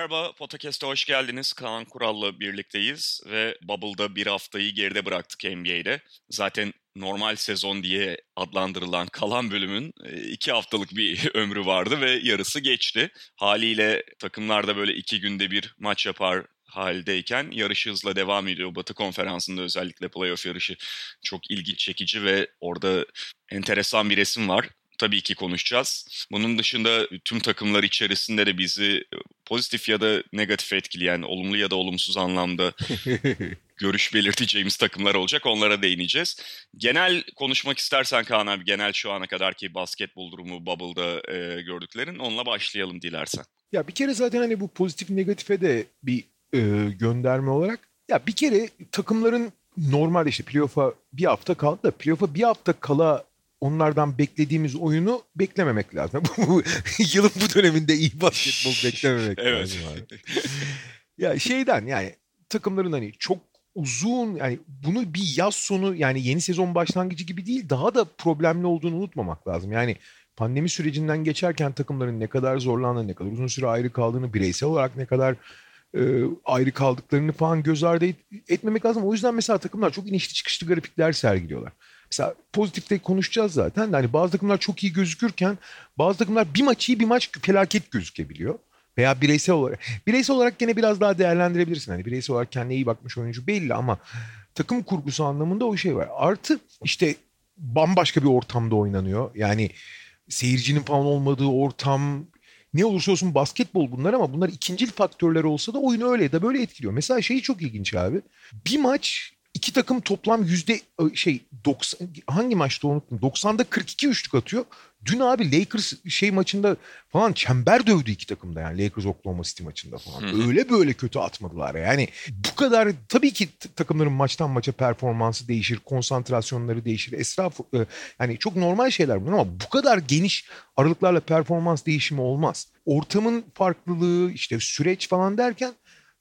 Merhaba, Podcast'a hoş geldiniz. Kaan Kural'la birlikteyiz ve Bubble'da bir haftayı geride bıraktık NBA'de. Zaten normal sezon diye adlandırılan kalan bölümün e, iki haftalık bir ömrü vardı ve yarısı geçti. Haliyle takımlar da böyle iki günde bir maç yapar haldeyken yarış hızla devam ediyor. Batı konferansında özellikle playoff yarışı çok ilgi çekici ve orada enteresan bir resim var tabii ki konuşacağız. Bunun dışında tüm takımlar içerisinde de bizi pozitif ya da negatif etkileyen, olumlu ya da olumsuz anlamda görüş belirteceğimiz takımlar olacak. Onlara değineceğiz. Genel konuşmak istersen Kaan abi, genel şu ana kadarki basketbol durumu Bubble'da e, gördüklerin onunla başlayalım dilersen. Ya bir kere zaten hani bu pozitif negatife de bir e, gönderme olarak ya bir kere takımların normalde işte playoff'a bir hafta kaldı da playoff'a bir hafta kala onlardan beklediğimiz oyunu beklememek lazım. Yılın bu döneminde iyi basketbol beklememek evet. lazım abi. ya şeyden yani takımların hani çok uzun yani bunu bir yaz sonu yani yeni sezon başlangıcı gibi değil daha da problemli olduğunu unutmamak lazım. Yani pandemi sürecinden geçerken takımların ne kadar zorlandığını, ne kadar uzun süre ayrı kaldığını, bireysel olarak ne kadar e, ayrı kaldıklarını falan göz ardı et, etmemek lazım. O yüzden mesela takımlar çok inişli çıkışlı grafikler sergiliyorlar. Mesela pozitifte konuşacağız zaten. Hani bazı takımlar çok iyi gözükürken bazı takımlar bir maç iyi bir maç felaket gözükebiliyor. Veya bireysel olarak. Bireysel olarak gene biraz daha değerlendirebilirsin. Hani bireysel olarak kendine iyi bakmış oyuncu belli ama takım kurgusu anlamında o şey var. Artı işte bambaşka bir ortamda oynanıyor. Yani seyircinin falan olmadığı ortam ne olursa olsun basketbol bunlar ama bunlar ikincil faktörler olsa da oyunu öyle da böyle etkiliyor. Mesela şeyi çok ilginç abi. Bir maç iki takım toplam yüzde şey 90 hangi maçta unuttum. 90'da 42 üçlük atıyor. Dün abi Lakers şey maçında falan çember dövdü iki takımda yani Lakers Oklahoma City maçında falan. Hı. Öyle böyle kötü atmadılar yani. Bu kadar tabii ki takımların maçtan maça performansı değişir, konsantrasyonları değişir. Esraf yani çok normal şeyler bunlar ama bu kadar geniş aralıklarla performans değişimi olmaz. Ortamın farklılığı işte süreç falan derken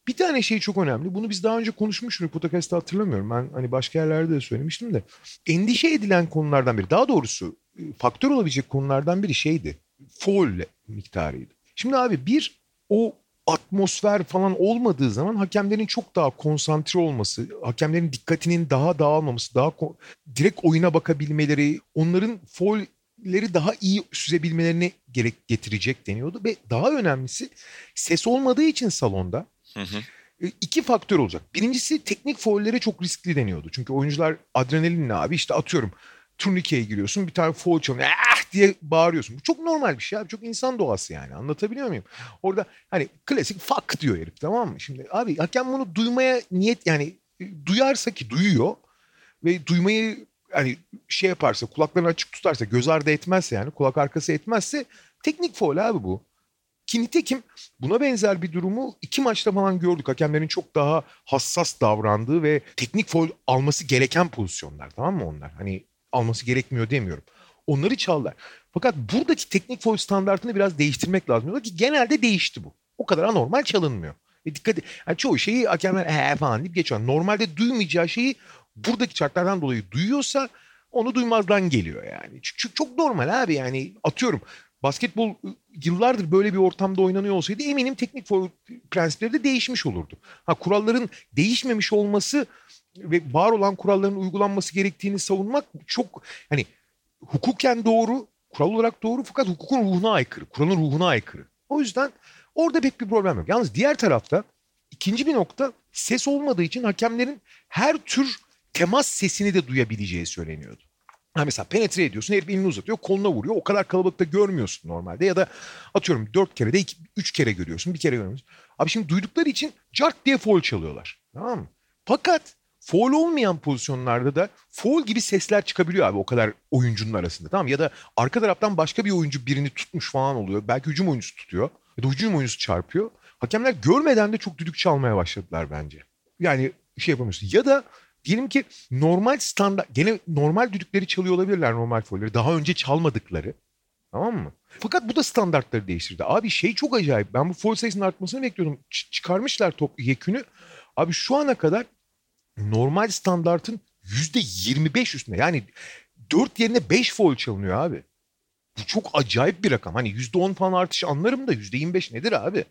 bir tane şey çok önemli. Bunu biz daha önce konuşmuştuk. Podcast'ta hatırlamıyorum. Ben hani başka yerlerde de söylemiştim de. Endişe edilen konulardan biri. Daha doğrusu e, faktör olabilecek konulardan biri şeydi. Foul miktarıydı. Şimdi abi bir o atmosfer falan olmadığı zaman hakemlerin çok daha konsantre olması, hakemlerin dikkatinin daha dağılmaması, daha direkt oyuna bakabilmeleri, onların foulleri daha iyi süzebilmelerini gerek getirecek deniyordu ve daha önemlisi ses olmadığı için salonda Hı hı. İki faktör olacak. Birincisi teknik faullere çok riskli deniyordu. Çünkü oyuncular adrenalinle abi işte atıyorum turnikeye giriyorsun bir tane foul çalıyor ah diye bağırıyorsun. Bu çok normal bir şey abi. Çok insan doğası yani. Anlatabiliyor muyum? Orada hani klasik fuck diyor herif tamam mı? Şimdi abi hakem bunu duymaya niyet yani duyarsa ki duyuyor ve duymayı hani şey yaparsa kulaklarını açık tutarsa göz ardı etmezse yani kulak arkası etmezse teknik foul abi bu. Ki nitekim buna benzer bir durumu iki maçta falan gördük. Hakemlerin çok daha hassas davrandığı ve teknik foul alması gereken pozisyonlar tamam mı onlar? Hani alması gerekmiyor demiyorum. Onları çaldılar. Fakat buradaki teknik foul standartını biraz değiştirmek lazım. Ki genelde değişti bu. O kadar anormal çalınmıyor. E dikkat et. Yani çoğu şeyi hakemler he falan deyip geçiyor. Normalde duymayacağı şeyi buradaki şartlardan dolayı duyuyorsa onu duymazdan geliyor yani. Çünkü çok normal abi yani atıyorum basketbol ıı, yıllardır böyle bir ortamda oynanıyor olsaydı eminim teknik prensipleri de değişmiş olurdu. Ha kuralların değişmemiş olması ve var olan kuralların uygulanması gerektiğini savunmak çok hani hukuken doğru, kural olarak doğru fakat hukukun ruhuna aykırı, kuralın ruhuna aykırı. O yüzden orada pek bir problem yok. Yalnız diğer tarafta ikinci bir nokta ses olmadığı için hakemlerin her tür temas sesini de duyabileceği söyleniyordu. Ha mesela penetre ediyorsun herif elini uzatıyor koluna vuruyor. O kadar kalabalıkta görmüyorsun normalde. Ya da atıyorum dört kere de iki, üç kere görüyorsun bir kere görmüyorsun. Abi şimdi duydukları için cart diye foul çalıyorlar. Tamam mı? Fakat foul olmayan pozisyonlarda da foul gibi sesler çıkabiliyor abi o kadar oyuncunun arasında. Tamam Ya da arka taraftan başka bir oyuncu birini tutmuş falan oluyor. Belki hücum oyuncusu tutuyor. Ya da hücum oyuncusu çarpıyor. Hakemler görmeden de çok düdük çalmaya başladılar bence. Yani şey yapamıyorsun. Ya da Diyelim ki normal standart, gene normal düdükleri çalıyor olabilirler normal folleri. Daha önce çalmadıkları. Tamam mı? Fakat bu da standartları değiştirdi. Abi şey çok acayip. Ben bu foul sayısının artmasını bekliyordum. Ç- çıkarmışlar top yekünü. Abi şu ana kadar normal standartın %25 üstünde. Yani 4 yerine 5 foul çalınıyor abi. Bu çok acayip bir rakam. Hani %10 falan artış anlarım da %25 nedir abi?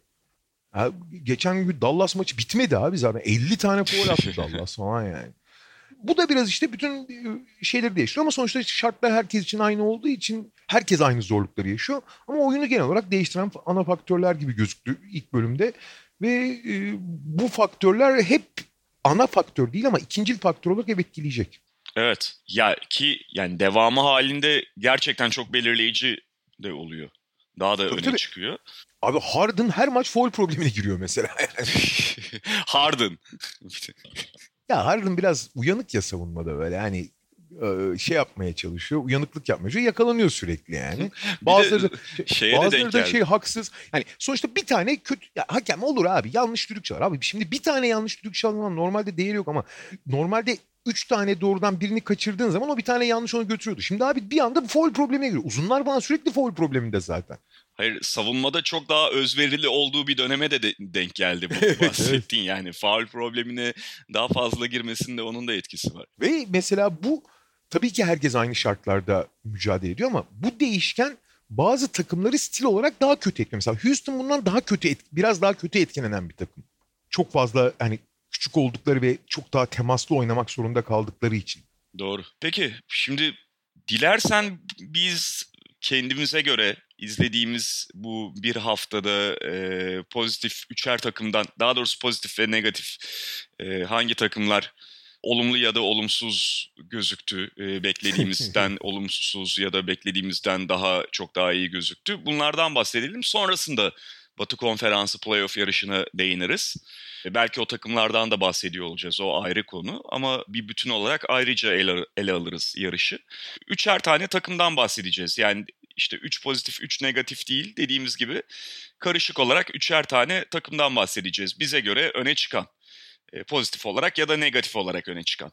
Ya geçen gün Dallas maçı bitmedi abi zaten. 50 tane foul attı Dallas falan yani. Bu da biraz işte bütün e, şeyleri değiştiriyor ama sonuçta şartlar herkes için aynı olduğu için herkes aynı zorlukları yaşıyor. Ama oyunu genel olarak değiştiren ana faktörler gibi gözüktü ilk bölümde. Ve e, bu faktörler hep ana faktör değil ama ikinci faktör olarak hep etkileyecek. Evet. Ya ki yani devamı halinde gerçekten çok belirleyici de oluyor. Daha da Tabii, öne tabii. çıkıyor. Abi Harden her maç foul problemine giriyor mesela. Harden. ya Harden biraz uyanık ya savunmada böyle hani e, şey yapmaya çalışıyor. Uyanıklık yapmaya çalışıyor. Yakalanıyor sürekli yani. Bazıları şeye de bazıları denk da geldi. şey haksız. Yani sonuçta bir tane kötü ya hakem olur abi. Yanlış düdük çalar. Abi şimdi bir tane yanlış düdük çalman normalde değeri yok ama normalde üç tane doğrudan birini kaçırdığın zaman o bir tane yanlış onu götürüyordu. Şimdi abi bir anda foul problemine giriyor. Uzunlar bana sürekli foul probleminde zaten. Hayır savunmada çok daha özverili olduğu bir döneme de, de denk geldi bu bahsettiğin yani. Faul problemine daha fazla girmesinde onun da etkisi var. Ve mesela bu tabii ki herkes aynı şartlarda mücadele ediyor ama bu değişken bazı takımları stil olarak daha kötü etkiliyor. Mesela Houston bundan daha kötü et- biraz daha kötü etkilenen bir takım. Çok fazla hani küçük oldukları ve çok daha temaslı oynamak zorunda kaldıkları için. Doğru. Peki şimdi dilersen biz kendimize göre izlediğimiz bu bir haftada e, pozitif üçer takımdan daha doğrusu pozitif ve negatif e, hangi takımlar olumlu ya da olumsuz gözüktü. E, beklediğimizden olumsuz ya da beklediğimizden daha çok daha iyi gözüktü. Bunlardan bahsedelim. Sonrasında Batı Konferansı playoff yarışına değiniriz. E, belki o takımlardan da bahsediyor olacağız. O ayrı konu ama bir bütün olarak ayrıca ele, ele alırız yarışı. Üçer tane takımdan bahsedeceğiz. Yani işte 3 pozitif 3 negatif değil dediğimiz gibi karışık olarak üçer tane takımdan bahsedeceğiz. Bize göre öne çıkan e, pozitif olarak ya da negatif olarak öne çıkan.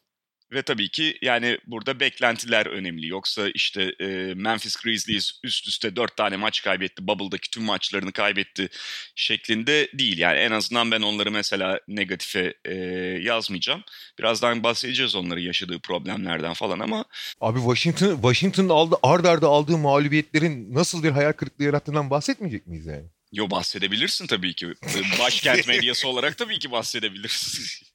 Ve tabii ki yani burada beklentiler önemli. Yoksa işte e, Memphis Grizzlies üst üste 4 tane maç kaybetti. Bubble'daki tüm maçlarını kaybetti şeklinde değil. Yani en azından ben onları mesela negatife e, yazmayacağım. Birazdan bahsedeceğiz onları yaşadığı problemlerden falan ama Abi Washington Washington'ın aldı ard arda aldığı mağlubiyetlerin nasıl bir hayal kırıklığı yarattığından bahsetmeyecek miyiz yani? yo bahsedebilirsin tabii ki. Başkent medyası olarak tabii ki bahsedebilirsin.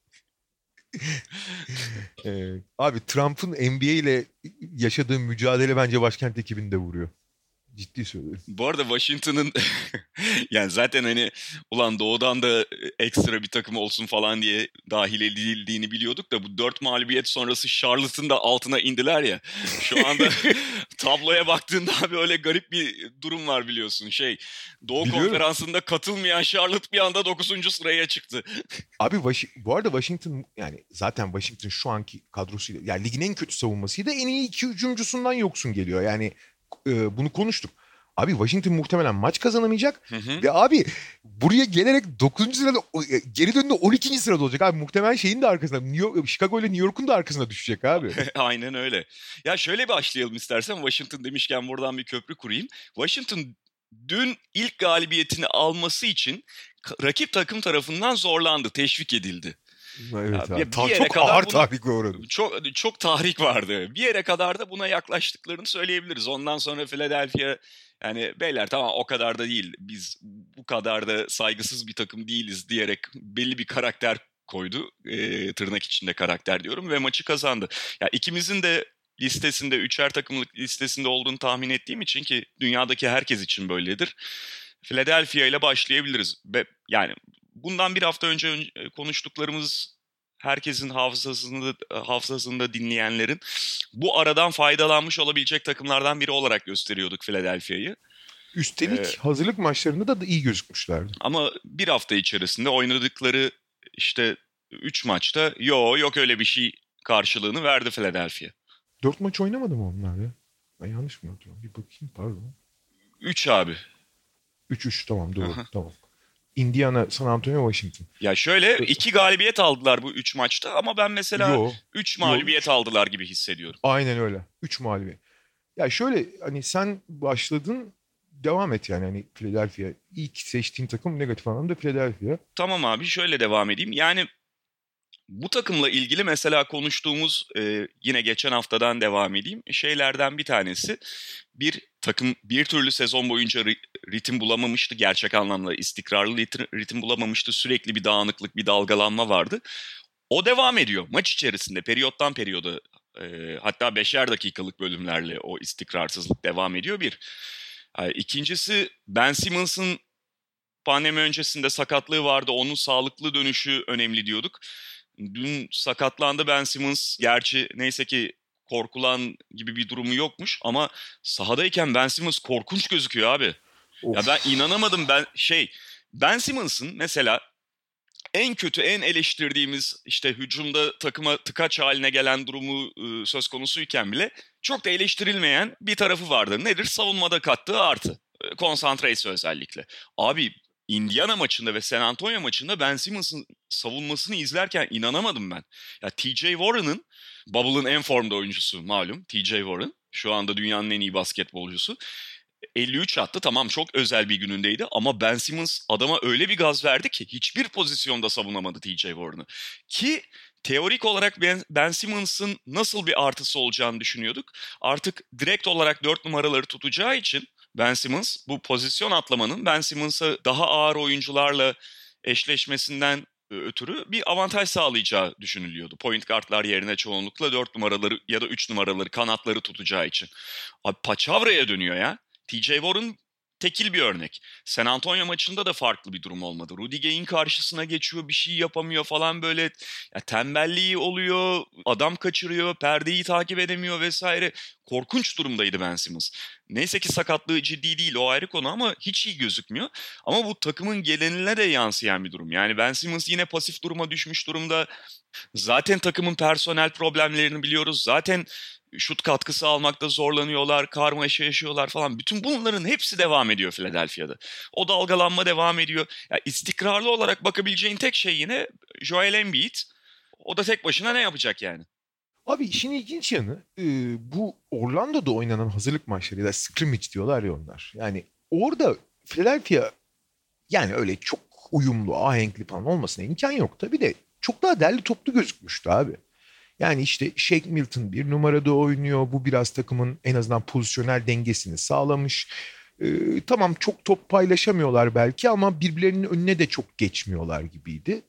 Ee, abi Trump'ın NBA ile yaşadığı mücadele bence başkent ekibini de vuruyor. Ciddi söylüyorum. Bu arada Washington'ın yani zaten hani ulan doğudan da ekstra bir takım olsun falan diye dahil edildiğini biliyorduk da bu dört mağlubiyet sonrası Charlotte'ın da altına indiler ya. Şu anda tabloya baktığında abi öyle garip bir durum var biliyorsun. Şey Doğu Biliyorum. Konferansı'nda katılmayan Charlotte bir anda 9. sıraya çıktı. Abi bu arada Washington yani zaten Washington şu anki kadrosuyla yani ligin en kötü savunmasıyla en iyi iki hücumcusundan yoksun geliyor. Yani e, bunu konuştuk. Abi Washington muhtemelen maç kazanamayacak Hı hı. ve abi buraya gelerek 9. sırada e, geri döndüğünde 12. sırada olacak abi. Muhtemelen şeyin de arkasında New York, Chicago ile New York'un da arkasında düşecek abi. Aynen öyle. Ya şöyle başlayalım istersen Washington demişken buradan bir köprü kurayım. Washington dün ilk galibiyetini alması için rakip takım tarafından zorlandı, teşvik edildi. Evet Ya abi. bir yere çok kadar ağır bunu- tahrik uğradı. Çok çok tahrik vardı. Bir yere kadar da buna yaklaştıklarını söyleyebiliriz. Ondan sonra Philadelphia yani beyler tamam o kadar da değil. Biz bu kadar da saygısız bir takım değiliz diyerek belli bir karakter koydu. Ee, tırnak içinde karakter diyorum ve maçı kazandı. Ya ikimizin de listesinde üçer takımlık listesinde olduğunu tahmin ettiğim için ki dünyadaki herkes için böyledir. Philadelphia ile başlayabiliriz. Ve yani bundan bir hafta önce ön- konuştuklarımız herkesin hafızasında hafızasında dinleyenlerin bu aradan faydalanmış olabilecek takımlardan biri olarak gösteriyorduk Philadelphia'yı. Üstelik Evet. hazırlık maçlarında da iyi gözükmüşlerdi. Ama bir hafta içerisinde oynadıkları işte 3 maçta yo yok öyle bir şey karşılığını verdi Philadelphia. Dört maç oynamadı mı onlar ya? Ben yanlış mı hatırlıyorum? Bir bakayım pardon. 3 abi. 3-3 tamam doğru Aha. tamam. Indiana, San Antonio, Washington. Ya şöyle iki galibiyet aldılar bu 3 maçta ama ben mesela Yo 3 mağlubiyet aldılar gibi hissediyorum. aynen öyle. 3 mağlubiyet. Ya şöyle hani sen başladın devam et yani hani Philadelphia ilk seçtiğin takım negatif anlamda Philadelphia. Tamam abi şöyle devam edeyim. Yani bu takımla ilgili mesela konuştuğumuz e, yine geçen haftadan devam edeyim. Şeylerden bir tanesi bir takım bir türlü sezon boyunca ritim bulamamıştı. Gerçek anlamda istikrarlı ritim bulamamıştı. Sürekli bir dağınıklık, bir dalgalanma vardı. O devam ediyor maç içerisinde periyottan periyoda e, hatta beşer dakikalık bölümlerle o istikrarsızlık devam ediyor bir. E, ikincisi Ben Simmons'ın pandemi öncesinde sakatlığı vardı. Onun sağlıklı dönüşü önemli diyorduk. Dün sakatlandı Ben Simmons. Gerçi neyse ki korkulan gibi bir durumu yokmuş ama sahadayken Ben Simmons korkunç gözüküyor abi. Of. Ya ben inanamadım ben şey Ben Simmons'ın mesela en kötü, en eleştirdiğimiz işte hücumda takıma tıkaç haline gelen durumu e, söz konusuyken bile çok da eleştirilmeyen bir tarafı vardı. Nedir? Savunmada kattığı artı. E, konsantresi özellikle. Abi Indiana maçında ve San Antonio maçında Ben Simmons'ın savunmasını izlerken inanamadım ben. Ya TJ Warren'ın Bubble'ın en formda oyuncusu malum TJ Warren. Şu anda dünyanın en iyi basketbolcusu. 53 attı tamam çok özel bir günündeydi ama Ben Simmons adama öyle bir gaz verdi ki hiçbir pozisyonda savunamadı TJ Warren'ı. Ki teorik olarak ben, ben Simmons'ın nasıl bir artısı olacağını düşünüyorduk. Artık direkt olarak 4 numaraları tutacağı için Ben Simmons bu pozisyon atlamanın Ben Simmons'a daha ağır oyuncularla eşleşmesinden ötürü bir avantaj sağlayacağı düşünülüyordu. Point guardlar yerine çoğunlukla 4 numaraları ya da 3 numaraları kanatları tutacağı için. Abi Paçavra'ya dönüyor ya. TJ Warren tekil bir örnek. San Antonio maçında da farklı bir durum olmadı. Rudy Gay'in karşısına geçiyor, bir şey yapamıyor falan böyle. Ya tembelliği oluyor, adam kaçırıyor, perdeyi takip edemiyor vesaire. Korkunç durumdaydı Ben Simmons. Neyse ki sakatlığı ciddi değil o ayrı konu ama hiç iyi gözükmüyor. Ama bu takımın geleneğine de yansıyan bir durum. Yani Ben Simmons yine pasif duruma düşmüş durumda. Zaten takımın personel problemlerini biliyoruz. Zaten şut katkısı almakta zorlanıyorlar, karmaşa yaşıyorlar falan. Bütün bunların hepsi devam ediyor Philadelphia'da. O dalgalanma devam ediyor. Ya istikrarlı olarak bakabileceğin tek şey yine Joel Embiid. O da tek başına ne yapacak yani? Abi işin ilginç yanı e, bu Orlando'da oynanan hazırlık maçları ya da scrimmage diyorlar ya onlar. Yani orada Philadelphia yani öyle çok uyumlu, ahenkli falan olmasına imkan yok. Tabii de çok daha derli toplu gözükmüştü abi. Yani işte Shake Milton bir numarada oynuyor. Bu biraz takımın en azından pozisyonel dengesini sağlamış. Ee, tamam çok top paylaşamıyorlar belki ama birbirlerinin önüne de çok geçmiyorlar gibiydi.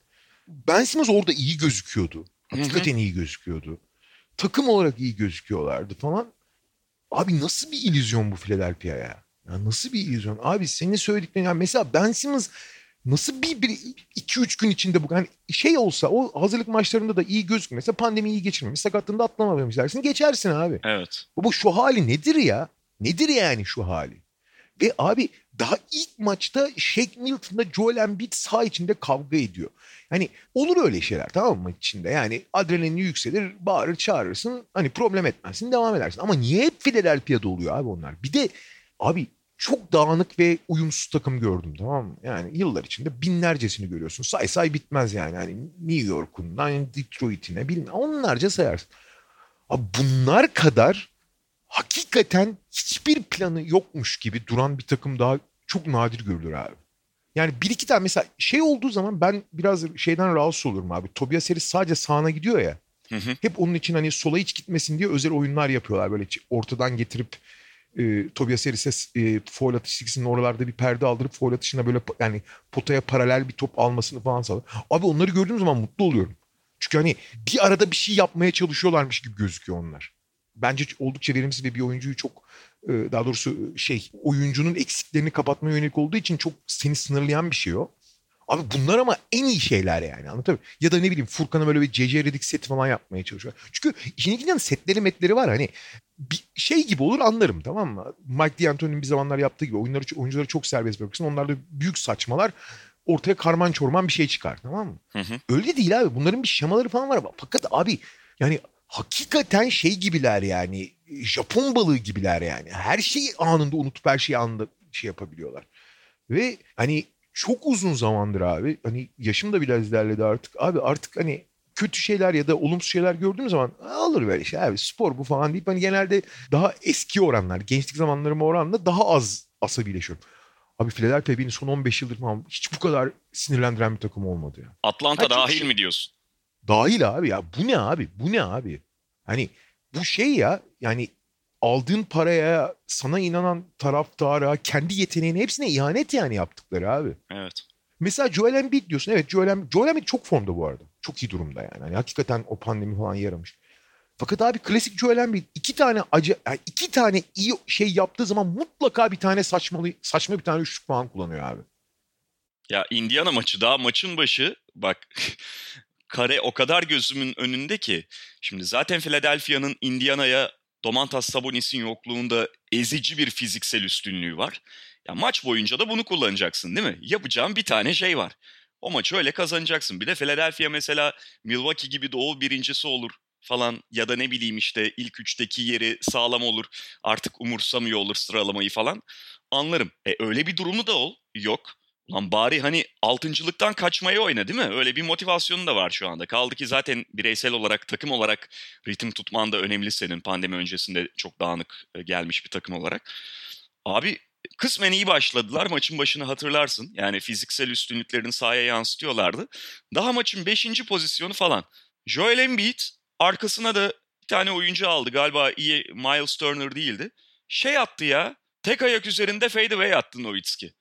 Ben Simmons orada iyi gözüküyordu. Hakikaten iyi gözüküyordu. Takım olarak iyi gözüküyorlardı falan. Abi nasıl bir illüzyon bu Philadelphia ya? ya nasıl bir illüzyon? Abi senin söylediklerin yani mesela Ben Simmons nasıl bir, bir iki üç gün içinde bu hani şey olsa o hazırlık maçlarında da iyi gözükmese pandemi iyi geçirmemiş sakatlığında atlamamış dersin geçersin abi. Evet. Bu şu hali nedir ya? Nedir yani şu hali? Ve abi daha ilk maçta Shake Milton'da Joel Embiid sağ içinde kavga ediyor. Yani olur öyle şeyler tamam mı içinde? Yani adrenalin yükselir, bağırır, çağırırsın. Hani problem etmezsin, devam edersin. Ama niye hep Philadelphia'da oluyor abi onlar? Bir de abi çok dağınık ve uyumsuz takım gördüm tamam mı? Yani yıllar içinde binlercesini görüyorsun. Say say bitmez yani. yani New York'undan Detroit'ine bilmem onlarca sayarsın. Abi bunlar kadar hakikaten hiçbir planı yokmuş gibi duran bir takım daha çok nadir görülür abi. Yani bir iki tane mesela şey olduğu zaman ben biraz şeyden rahatsız olurum abi. Tobias Harris sadece sağına gidiyor ya. Hı hı. Hep onun için hani sola hiç gitmesin diye özel oyunlar yapıyorlar. Böyle ortadan getirip e, Tobias Harris'e e, foul atış çizgisinin oralarda bir perde aldırıp foul atışına böyle yani potaya paralel bir top almasını falan sağlıyor. Abi onları gördüğüm zaman mutlu oluyorum. Çünkü hani bir arada bir şey yapmaya çalışıyorlarmış gibi gözüküyor onlar. Bence oldukça verimsiz ve bir oyuncuyu çok e, daha doğrusu şey oyuncunun eksiklerini kapatmaya yönelik olduğu için çok seni sınırlayan bir şey o. Abi bunlar ama en iyi şeyler yani anlatabiliyor muyum? Ya da ne bileyim Furkan'a böyle bir CC Redick seti falan yapmaya çalışıyor. Çünkü işin ilginç setleri metleri var hani bir şey gibi olur anlarım tamam mı? Mike D'Antoni'nin bir zamanlar yaptığı gibi oyunları, oyuncuları çok serbest bırakırsın. Onlarda büyük saçmalar ortaya karman çorman bir şey çıkar tamam mı? Hı hı. Öyle değil abi. Bunların bir şemaları falan var. Fakat abi yani hakikaten şey gibiler yani Japon balığı gibiler yani. Her şeyi anında unutup her şeyi anında şey yapabiliyorlar. Ve hani çok uzun zamandır abi hani yaşım da biraz ilerledi artık. Abi artık hani kötü şeyler ya da olumsuz şeyler gördüğüm zaman alır böyle şey abi spor bu falan deyip hani genelde daha eski oranlar gençlik zamanlarıma oranla daha az asabileşiyorum. Abi Philadelphia beni son 15 yıldır falan hiç bu kadar sinirlendiren bir takım olmadı ya. Atlanta Ha, dahil şey- mi diyorsun? Dahil abi ya bu ne abi bu ne abi? Hani bu şey ya yani aldığın paraya sana inanan taraftara kendi yeteneğine hepsine ihanet yani yaptıkları abi. Evet. Mesela Joel Embiid diyorsun. Evet Joel Embiid, Joel Embiid çok formda bu arada. Çok iyi durumda yani. Hani hakikaten o pandemi falan yaramış. Fakat abi klasik Joel Embiid iki tane acı yani iki tane iyi şey yaptığı zaman mutlaka bir tane saçmalı saçma bir tane üçlük falan kullanıyor abi. Ya Indiana maçı daha maçın başı bak kare o kadar gözümün önünde ki şimdi zaten Philadelphia'nın Indiana'ya Domantas Sabonis'in yokluğunda ezici bir fiziksel üstünlüğü var. Ya maç boyunca da bunu kullanacaksın değil mi? Yapacağın bir tane şey var. O maçı öyle kazanacaksın. Bir de Philadelphia mesela Milwaukee gibi doğu birincisi olur falan ya da ne bileyim işte ilk üçteki yeri sağlam olur. Artık umursamıyor olur sıralamayı falan. Anlarım. E öyle bir durumu da ol. Yok. Lan bari hani altıncılıktan kaçmaya oyna değil mi? Öyle bir motivasyonu da var şu anda. Kaldı ki zaten bireysel olarak, takım olarak ritim tutman da önemli senin. Pandemi öncesinde çok dağınık e, gelmiş bir takım olarak. Abi kısmen iyi başladılar. Maçın başını hatırlarsın. Yani fiziksel üstünlüklerini sahaya yansıtıyorlardı. Daha maçın 5. pozisyonu falan. Joel Embiid arkasına da bir tane oyuncu aldı. Galiba iyi Miles Turner değildi. Şey attı ya. Tek ayak üzerinde fadeaway attı Nowitzki.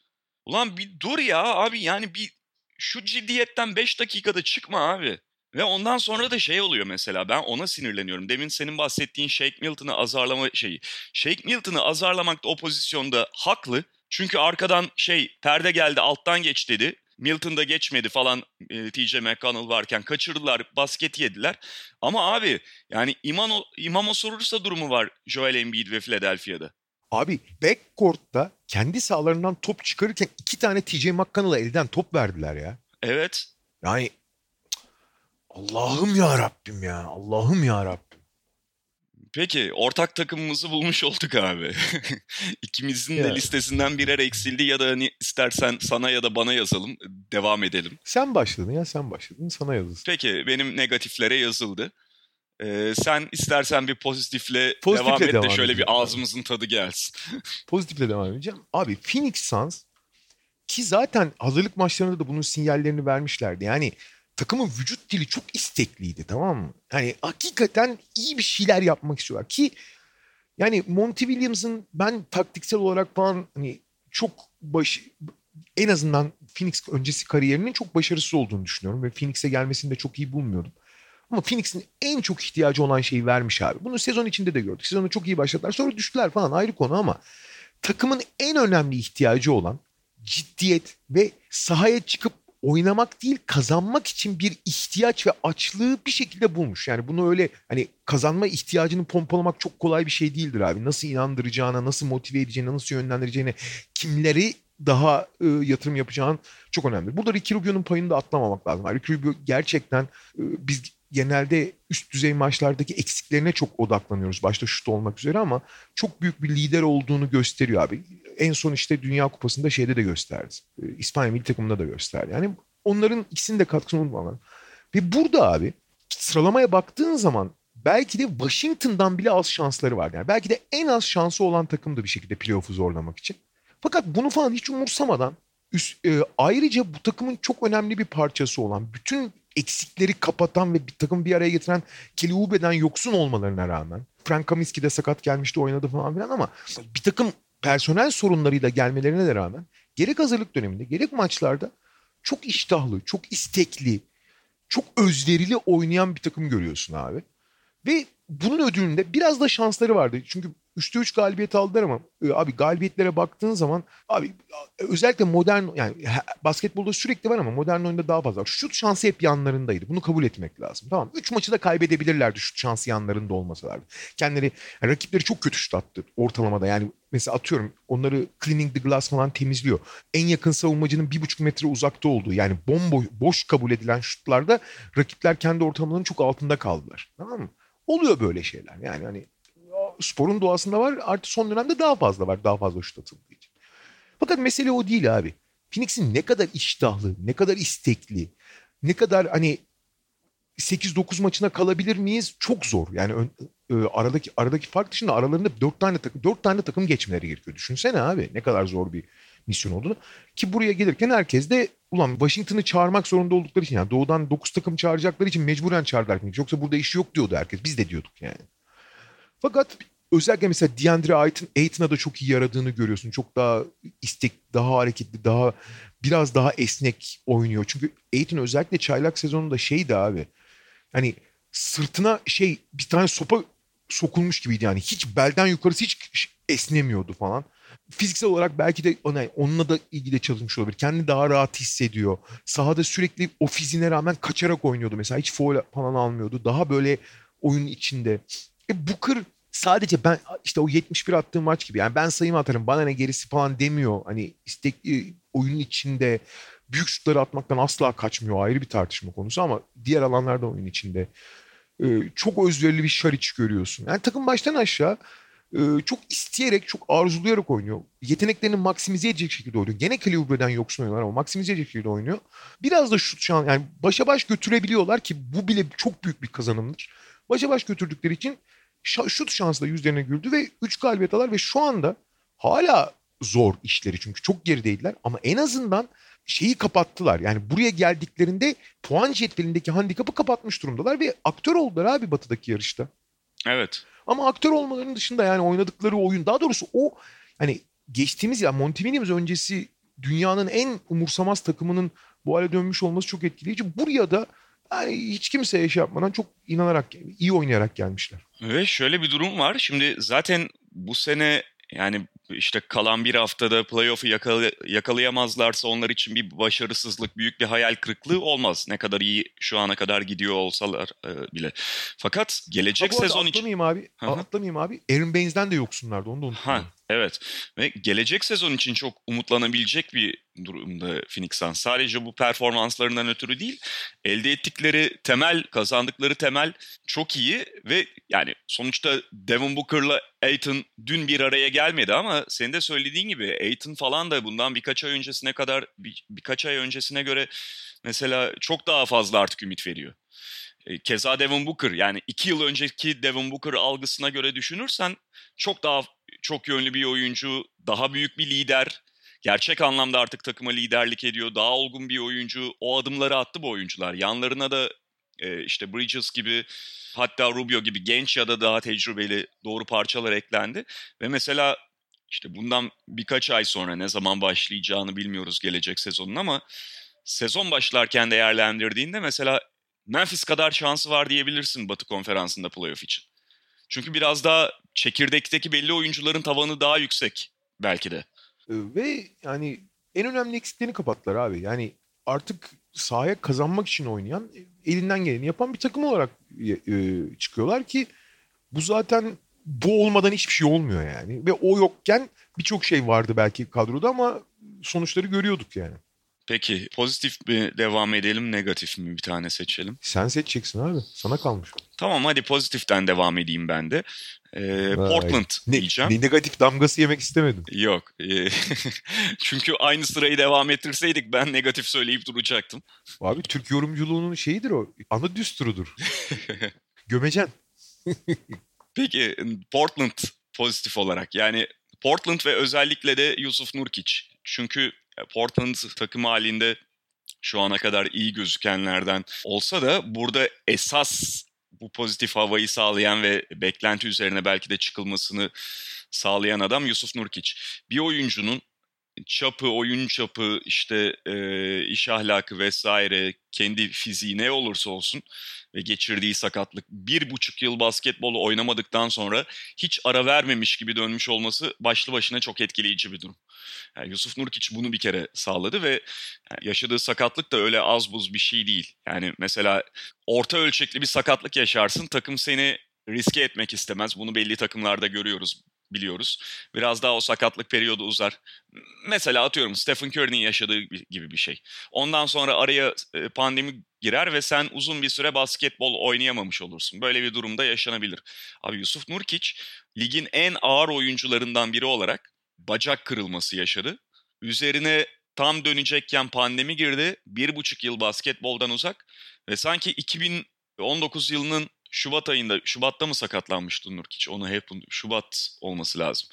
Ulan bir dur ya abi yani bir şu ciddiyetten 5 dakikada çıkma abi. Ve ondan sonra da şey oluyor mesela ben ona sinirleniyorum. Demin senin bahsettiğin Shake Milton'ı azarlama şeyi. Shake Milton'ı azarlamakta o pozisyonda haklı. Çünkü arkadan şey perde geldi alttan geç dedi. Milton da geçmedi falan e, TJ McConnell varken kaçırdılar basket yediler. Ama abi yani İmam, İmam sorursa durumu var Joel Embiid ve Philadelphia'da. Abi backcourt'ta kendi sahalarından top çıkarırken iki tane TJ McConnell'a elden top verdiler ya. Evet Yani Allah'ım ya Rabbim ya. Allah'ım ya Rabbim. Peki ortak takımımızı bulmuş olduk abi. İkimizin de Ya. listesinden birer eksildi ya da hani istersen sana ya da bana yazalım devam edelim. Sen başladın ya sen başladın sana yazılsın. Peki benim negatiflere yazıldı. Ee, sen istersen bir pozitifle, Pozitifle devam et de devam şöyle bir ağzımızın tadı gelsin. Pozitifle devam edeceğim. Abi Phoenix Suns ki zaten hazırlık maçlarında da bunun sinyallerini vermişlerdi. Yani takımın vücut dili çok istekliydi tamam mı? Yani hakikaten iyi bir şeyler yapmak istiyorlar ki yani Monty Williams'ın ben taktiksel olarak falan hani çok baş en azından Phoenix öncesi kariyerinin çok başarısız olduğunu düşünüyorum ve Phoenix'e gelmesini de çok iyi bulmuyordum. Ama Phoenix'in en çok ihtiyacı olan şeyi vermiş abi. Bunu sezon içinde de gördük. Sezonu çok iyi başladılar. Sonra düştüler falan ayrı konu ama takımın en önemli ihtiyacı olan ciddiyet ve sahaya çıkıp oynamak değil kazanmak için bir ihtiyaç ve açlığı bir şekilde bulmuş. Yani bunu öyle hani kazanma ihtiyacını pompalamak çok kolay bir şey değildir abi. Nasıl inandıracağına, nasıl motive edeceğine, nasıl yönlendireceğine, kimleri daha e, yatırım yapacağın çok önemli. Burada Ricky Rubio'nun payını da atlamamak lazım. Ricky Rubio gerçekten e, biz genelde üst düzey maçlardaki eksiklerine çok odaklanıyoruz. Başta şut olmak üzere ama çok büyük bir lider olduğunu gösteriyor abi. En son işte Dünya Kupası'nda şeyde de gösterdi. E, İspanya milli takımında da gösterdi. Yani onların ikisinin de katkısını unutmamak. Ve burada abi sıralamaya baktığın zaman belki de Washington'dan bile az şansları var. Yani belki de en az şansı olan takımdı bir şekilde playoff'u zorlamak için. Fakat bunu falan hiç umursamadan üst, e, ayrıca bu takımın çok önemli bir parçası olan bütün eksikleri kapatan ve bir takım bir araya getiren Kelly Oubre'den yoksun olmalarına rağmen Frank Kaminsky de sakat gelmişti oynadı falan filan ama bir takım personel sorunlarıyla gelmelerine de rağmen gerek hazırlık döneminde gerek maçlarda çok iştahlı, çok istekli, çok özverili oynayan bir takım görüyorsun abi. Ve bunun ödülünde biraz da şansları vardı. Çünkü 3'te 3 galibiyet aldılar ama e, abi galibiyetlere baktığın zaman abi özellikle modern yani basketbolda sürekli var ama modern oyunda daha fazla. Şut şansı hep yanlarındaydı. Bunu kabul etmek lazım. Tamam. 3 maçı da kaybedebilirlerdi şut şansı yanlarında olmasalardı. Kendileri yani rakipleri çok kötü şut attı ortalamada. Yani mesela atıyorum onları cleaning the glass falan temizliyor. En yakın savunmacının bir buçuk metre uzakta olduğu yani bomboş boş kabul edilen şutlarda rakipler kendi ortalamalarının çok altında kaldılar. Tamam mı? Oluyor böyle şeyler. Yani hani sporun doğasında var. Artı son dönemde daha fazla var. Daha fazla şut atıldığı için. Fakat mesele o değil abi. Phoenix'in ne kadar iştahlı, ne kadar istekli, ne kadar hani 8-9 maçına kalabilir miyiz? Çok zor. Yani ön, e, aradaki aradaki fark dışında aralarında 4 tane takım 4 tane takım geçmeleri gerekiyor. Düşünsene abi ne kadar zor bir misyon olduğunu. Ki buraya gelirken herkes de ulan Washington'ı çağırmak zorunda oldukları için yani doğudan 9 takım çağıracakları için mecburen çağırdılar. Yoksa burada iş yok diyordu herkes. Biz de diyorduk yani. Fakat özellikle mesela DeAndre Ayton, Ayton'a da çok iyi yaradığını görüyorsun. Çok daha istek, daha hareketli, daha biraz daha esnek oynuyor. Çünkü Ayton özellikle çaylak sezonunda şeydi abi. Hani sırtına şey bir tane sopa sokulmuş gibiydi yani. Hiç belden yukarısı hiç esnemiyordu falan. Fiziksel olarak belki de ona, onunla da ilgili çalışmış olabilir. Kendini daha rahat hissediyor. Sahada sürekli o fiziğine rağmen kaçarak oynuyordu mesela. Hiç foul falan almıyordu. Daha böyle oyunun içinde. E Booker sadece ben işte o 71 attığım maç gibi. Yani ben sayımı atarım bana ne gerisi falan demiyor. Hani istekli oyunun içinde büyük şutları atmaktan asla kaçmıyor. Ayrı bir tartışma konusu ama diğer alanlarda oyun içinde. Ee, çok özverili bir Şariç görüyorsun. Yani takım baştan aşağı e, çok isteyerek, çok arzulayarak oynuyor. Yeteneklerini maksimize edecek şekilde oynuyor. Gene Calibrae'den yoksun oynuyorlar ama maksimize edecek şekilde oynuyor. Biraz da şut şan yani başa baş götürebiliyorlar ki bu bile çok büyük bir kazanımdır. Başa baş götürdükleri için şut şansı da yüzlerine güldü ve 3 galibiyet alır ve şu anda hala zor işleri çünkü çok gerideydiler ama en azından şeyi kapattılar. Yani buraya geldiklerinde puan cetvelindeki handikapı kapatmış durumdalar ve aktör oldular abi batıdaki yarışta. Evet. Ama aktör olmalarının dışında yani oynadıkları oyun daha doğrusu o hani geçtiğimiz ya Monty öncesi dünyanın en umursamaz takımının bu hale dönmüş olması çok etkileyici. Buraya da yani hiç kimseye şey yapmadan çok inanarak, iyi oynayarak gelmişler. Ve şöyle bir durum var. Şimdi zaten bu sene yani işte kalan bir haftada playoff'u yakala, yakalayamazlarsa onlar için bir başarısızlık, büyük bir hayal kırıklığı olmaz. Ne kadar iyi şu ana kadar gidiyor olsalar e, bile. Fakat gelecek sezon için... Atlamayayım abi. Hı-hı. Atlamayayım abi. Aaron Baines'den de yoksunlardı onu da unutmayın. Ha, evet. Ve gelecek sezon için çok umutlanabilecek bir durumda Phoenix Suns. Sadece bu performanslarından ötürü değil, elde ettikleri temel, kazandıkları temel çok iyi ve yani sonuçta Devin Booker'la Aiton dün bir araya gelmedi ama senin de söylediğin gibi Aiton falan da bundan birkaç ay öncesine kadar bir, birkaç ay öncesine göre mesela çok daha fazla artık ümit veriyor. E, keza Devin Booker yani iki yıl önceki Devin Booker algısına göre düşünürsen çok daha çok yönlü bir oyuncu, daha büyük bir lider, gerçek anlamda artık takıma liderlik ediyor. Daha olgun bir oyuncu. O adımları attı bu oyuncular. Yanlarına da e, işte Bridges gibi hatta Rubio gibi genç ya da daha tecrübeli doğru parçalar eklendi. Ve mesela işte bundan birkaç ay sonra ne zaman başlayacağını bilmiyoruz gelecek sezonun ama sezon başlarken değerlendirdiğinde mesela Memphis kadar şansı var diyebilirsin Batı konferansında playoff için. Çünkü biraz daha çekirdekteki belli oyuncuların tavanı daha yüksek belki de. Ve yani en önemli eksiklerini kapattılar abi. Yani artık sahaya kazanmak için oynayan, elinden geleni yapan bir takım olarak e, çıkıyorlar ki bu zaten bu olmadan hiçbir şey olmuyor yani. Ve o yokken birçok şey vardı belki kadroda ama sonuçları görüyorduk yani. Peki pozitif mi devam edelim negatif mi bir tane seçelim? Sen seçeceksin abi sana kalmış. Tamam hadi pozitiften devam edeyim ben de. Ee, Portland ne, diyeceğim. Ne negatif damgası yemek istemedim. Yok. E, çünkü aynı sırayı devam ettirseydik ben negatif söyleyip duracaktım. Abi Türk yorumculuğunun şeyidir o. Ana düsturudur. Gömecen. Peki Portland pozitif olarak yani Portland ve özellikle de Yusuf Nurkic. Çünkü Portland takım halinde şu ana kadar iyi gözükenlerden olsa da burada esas bu pozitif havayı sağlayan ve beklenti üzerine belki de çıkılmasını sağlayan adam Yusuf Nurkic. Bir oyuncunun çapı, oyun çapı, işte e, iş ahlakı vesaire, kendi fiziği ne olursa olsun ve geçirdiği sakatlık bir buçuk yıl basketbolu oynamadıktan sonra hiç ara vermemiş gibi dönmüş olması başlı başına çok etkileyici bir durum. Yani Yusuf Nurkic bunu bir kere sağladı ve yaşadığı sakatlık da öyle az buz bir şey değil. Yani mesela orta ölçekli bir sakatlık yaşarsın takım seni riske etmek istemez. Bunu belli takımlarda görüyoruz biliyoruz. Biraz daha o sakatlık periyodu uzar. Mesela atıyorum Stephen Curry'nin yaşadığı gibi bir şey. Ondan sonra araya e, pandemi girer ve sen uzun bir süre basketbol oynayamamış olursun. Böyle bir durumda yaşanabilir. Abi Yusuf Nurkic ligin en ağır oyuncularından biri olarak bacak kırılması yaşadı. Üzerine tam dönecekken pandemi girdi. Bir buçuk yıl basketboldan uzak ve sanki 2000 19 yılının Şubat ayında, Şubat'ta mı sakatlanmıştı Nurkic? Onu hep Şubat olması lazım.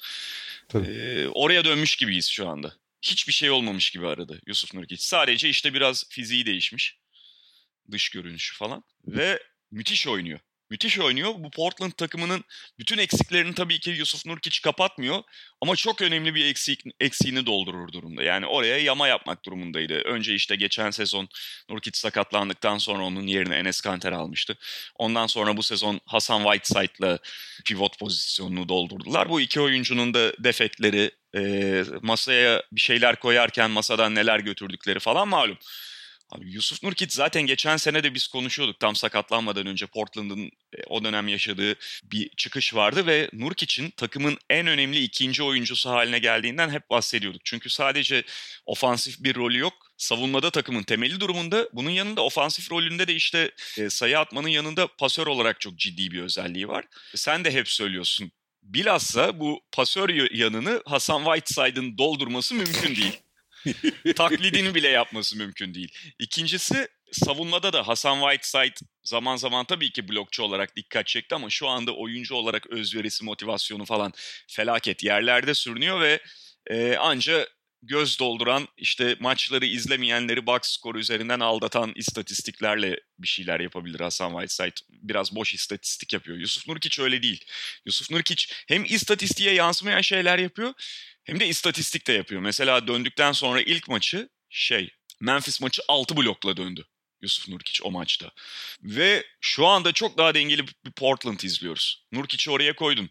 Tabii. Ee, oraya dönmüş gibiyiz şu anda. Hiçbir şey olmamış gibi aradı Yusuf Nurkic. Sadece işte biraz fiziği değişmiş. Dış görünüşü falan. Ve müthiş oynuyor. Müthiş oynuyor. Bu Portland takımının bütün eksiklerini tabii ki Yusuf Nurkic kapatmıyor. Ama çok önemli bir eksik, eksiğini doldurur durumda. Yani oraya yama yapmak durumundaydı. Önce işte geçen sezon Nurkic sakatlandıktan sonra onun yerine Enes Kanter almıştı. Ondan sonra bu sezon Hasan Whiteside'la pivot pozisyonunu doldurdular. Bu iki oyuncunun da defekleri, e, masaya bir şeyler koyarken masadan neler götürdükleri falan malum. Abi Yusuf Nurkic zaten geçen sene de biz konuşuyorduk tam sakatlanmadan önce Portland'ın e, o dönem yaşadığı bir çıkış vardı ve Nurkic'in takımın en önemli ikinci oyuncusu haline geldiğinden hep bahsediyorduk. Çünkü sadece ofansif bir rolü yok. Savunmada takımın temeli durumunda. Bunun yanında ofansif rolünde de işte e, sayı atmanın yanında pasör olarak çok ciddi bir özelliği var. Sen de hep söylüyorsun. Bilhassa bu pasör yanını Hasan Whiteside'ın doldurması mümkün değil. Taklidini bile yapması mümkün değil. İkincisi savunmada da Hasan Whiteside zaman zaman tabii ki blokçu olarak dikkat çekti ama şu anda oyuncu olarak özverisi, motivasyonu falan felaket yerlerde sürünüyor ve e, anca göz dolduran işte maçları izlemeyenleri box skoru üzerinden aldatan istatistiklerle bir şeyler yapabilir Hasan Whiteside. Biraz boş istatistik yapıyor. Yusuf Nurkic öyle değil. Yusuf Nurkic hem istatistiğe yansımayan şeyler yapıyor hem de istatistik de yapıyor. Mesela döndükten sonra ilk maçı şey Memphis maçı 6 blokla döndü. Yusuf Nurkic o maçta. Ve şu anda çok daha dengeli bir Portland izliyoruz. Nurkic'i oraya koydun.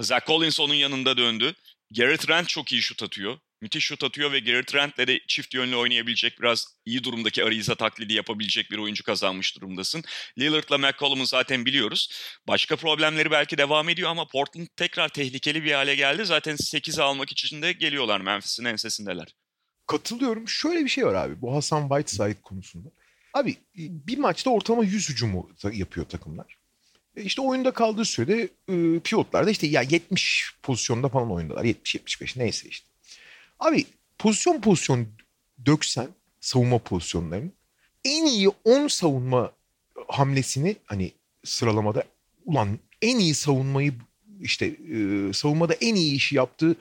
Zach Collins onun yanında döndü. Garrett Trent çok iyi şut atıyor. Müthiş şut atıyor ve Garrett Trent'le de çift yönlü oynayabilecek biraz iyi durumdaki Ariza taklidi yapabilecek bir oyuncu kazanmış durumdasın. Lillard'la McCollum'u zaten biliyoruz. Başka problemleri belki devam ediyor ama Portland tekrar tehlikeli bir hale geldi. Zaten 8'e almak için de geliyorlar Memphis'in ensesindeler. Katılıyorum. Şöyle bir şey var abi bu Hasan Whiteside konusunda. Abi bir maçta ortalama 100 hücumu yapıyor takımlar. E işte oyunda kaldığı sürede e, pivotlar da işte ya 70 pozisyonda falan oyundalar. 70-75 neyse işte. Abi pozisyon pozisyon döksen savunma pozisyonlarını en iyi 10 savunma hamlesini hani sıralamada ulan en iyi savunmayı işte e, savunmada en iyi işi yaptığı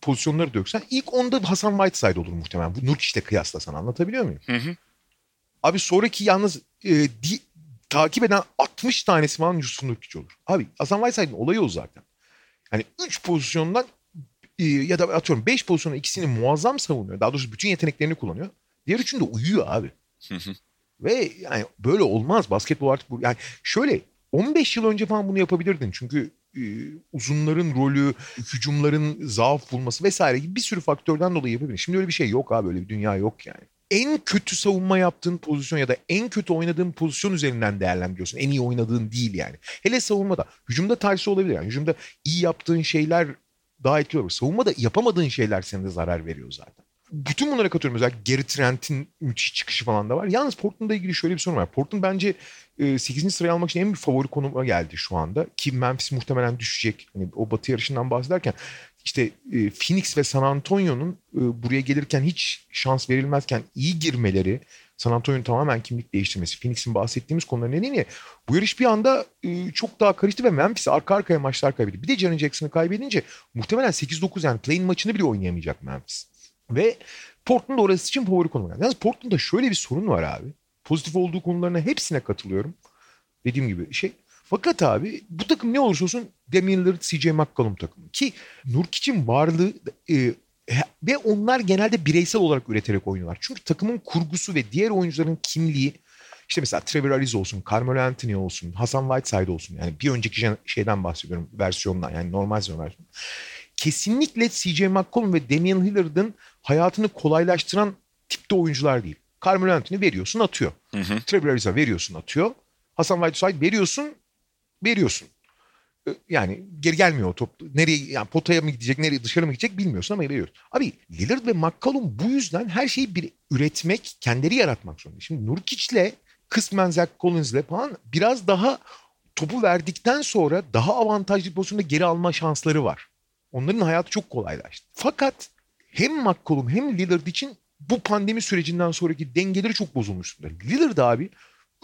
pozisyonları döksen ilk onda Hasan Whiteside olur muhtemelen. Bu Nurkic'le kıyaslasan anlatabiliyor muyum? Hı hı. Abi sonraki yalnız e, di, takip eden 60 tanesi falan Yusuf Nurkic olur. Abi Hasan Whiteside'ın olayı o zaten. Hani 3 pozisyondan ya da atıyorum 5 pozisyonun ikisini muazzam savunuyor. Daha doğrusu bütün yeteneklerini kullanıyor. Diğer üçünde uyuyor abi. Ve yani böyle olmaz. Basketbol artık bu. Yani şöyle 15 yıl önce falan bunu yapabilirdin. Çünkü e, uzunların rolü, hücumların zaaf bulması vesaire gibi bir sürü faktörden dolayı yapabilirdin. Şimdi öyle bir şey yok abi. Öyle bir dünya yok yani. En kötü savunma yaptığın pozisyon ya da en kötü oynadığın pozisyon üzerinden değerlendiriyorsun. En iyi oynadığın değil yani. Hele savunmada. Hücumda tersi olabilir. Yani hücumda iyi yaptığın şeyler daha etkili olur. Savunmada yapamadığın şeyler sana de zarar veriyor zaten. Bütün bunlara katılıyorum. Özellikle Gary Trent'in müthiş çıkışı falan da var. Yalnız Portland'la ilgili şöyle bir sorun var. Portland bence 8. E, sırayı almak için en bir favori konuma geldi şu anda. Ki Memphis muhtemelen düşecek. Hani o batı yarışından bahsederken işte e, Phoenix ve San Antonio'nun e, buraya gelirken hiç şans verilmezken iyi girmeleri, San Antonio'nun tamamen kimlik değiştirmesi, Phoenix'in bahsettiğimiz konular nedeniyle bu yarış bir anda çok daha karıştı ve Memphis arka arkaya maçlar kaybetti. Bir de Jaren Jackson'ı kaybedince muhtemelen 8-9 yani play'in maçını bile oynayamayacak Memphis. Ve Portland orası için favori konuma geldi. Yalnız Portland'da şöyle bir sorun var abi. Pozitif olduğu konularına hepsine katılıyorum. Dediğim gibi şey. Fakat abi bu takım ne olursa olsun Damian Lillard, CJ McCollum takımı. Ki Nurkic'in varlığı e, ve onlar genelde bireysel olarak üreterek oynuyorlar. Çünkü takımın kurgusu ve diğer oyuncuların kimliği işte mesela Trevor Ariza olsun, Carmelo Anthony olsun, Hasan Whiteside olsun. Yani bir önceki şeyden bahsediyorum versiyondan yani normal sezon versiyonu. Kesinlikle CJ McCollum ve Damian Lillard'ın hayatını kolaylaştıran tipte oyuncular değil. Carmelo Anthony veriyorsun atıyor. Hı hı. Trevor Ariza veriyorsun atıyor. Hasan Whiteside veriyorsun veriyorsun. Yani geri gelmiyor o top. Nereye yani potaya mı gidecek, nereye dışarı mı gidecek bilmiyorsun ama veriyor. Abi Lillard ve McCollum bu yüzden her şeyi bir üretmek, kendileri yaratmak zorunda. Şimdi Nurkic'le kısmen Zach Collins'le falan biraz daha topu verdikten sonra daha avantajlı pozisyonda geri alma şansları var. Onların hayatı çok kolaylaştı. Fakat hem McCollum hem Lillard için bu pandemi sürecinden sonraki dengeleri çok bozulmuş. Lillard abi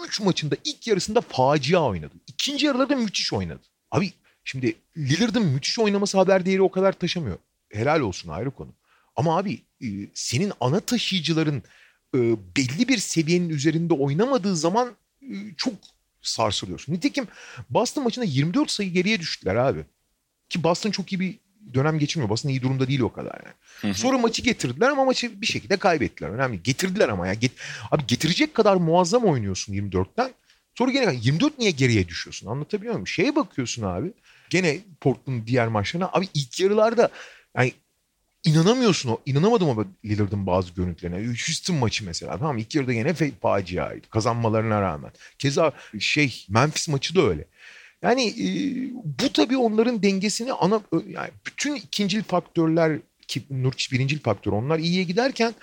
3 maçında ilk yarısında facia oynadı. İkinci yarılarda müthiş oynadı. Abi şimdi Lillard'ın müthiş oynaması haber değeri o kadar taşımıyor. Helal olsun ayrı konu. Ama abi e, senin ana taşıyıcıların e, belli bir seviyenin üzerinde oynamadığı zaman e, çok sarsılıyorsun. Nitekim Boston maçında 24 sayı geriye düştüler abi. Ki Boston çok iyi bir dönem geçirmiyor. Boston iyi durumda değil o kadar yani. Hı hı. Sonra maçı getirdiler ama maçı bir şekilde kaybettiler. Önemli. Getirdiler ama ya. Get abi getirecek kadar muazzam oynuyorsun 24'ten. Sonra gene 24 niye geriye düşüyorsun? Anlatabiliyor muyum? Şeye bakıyorsun abi. Gene Portland'ın diğer maçlarına. Abi ilk yarılarda yani inanamıyorsun o. İnanamadım ama Lillard'ın bazı görüntülerine. Houston maçı mesela. Tamam ilk yarıda fe- faciaydı. Kazanmalarına rağmen. Keza şey Memphis maçı da öyle. Yani e, bu tabii onların dengesini ana yani bütün ikincil faktörler ki Nurkic birincil faktör onlar iyiye giderken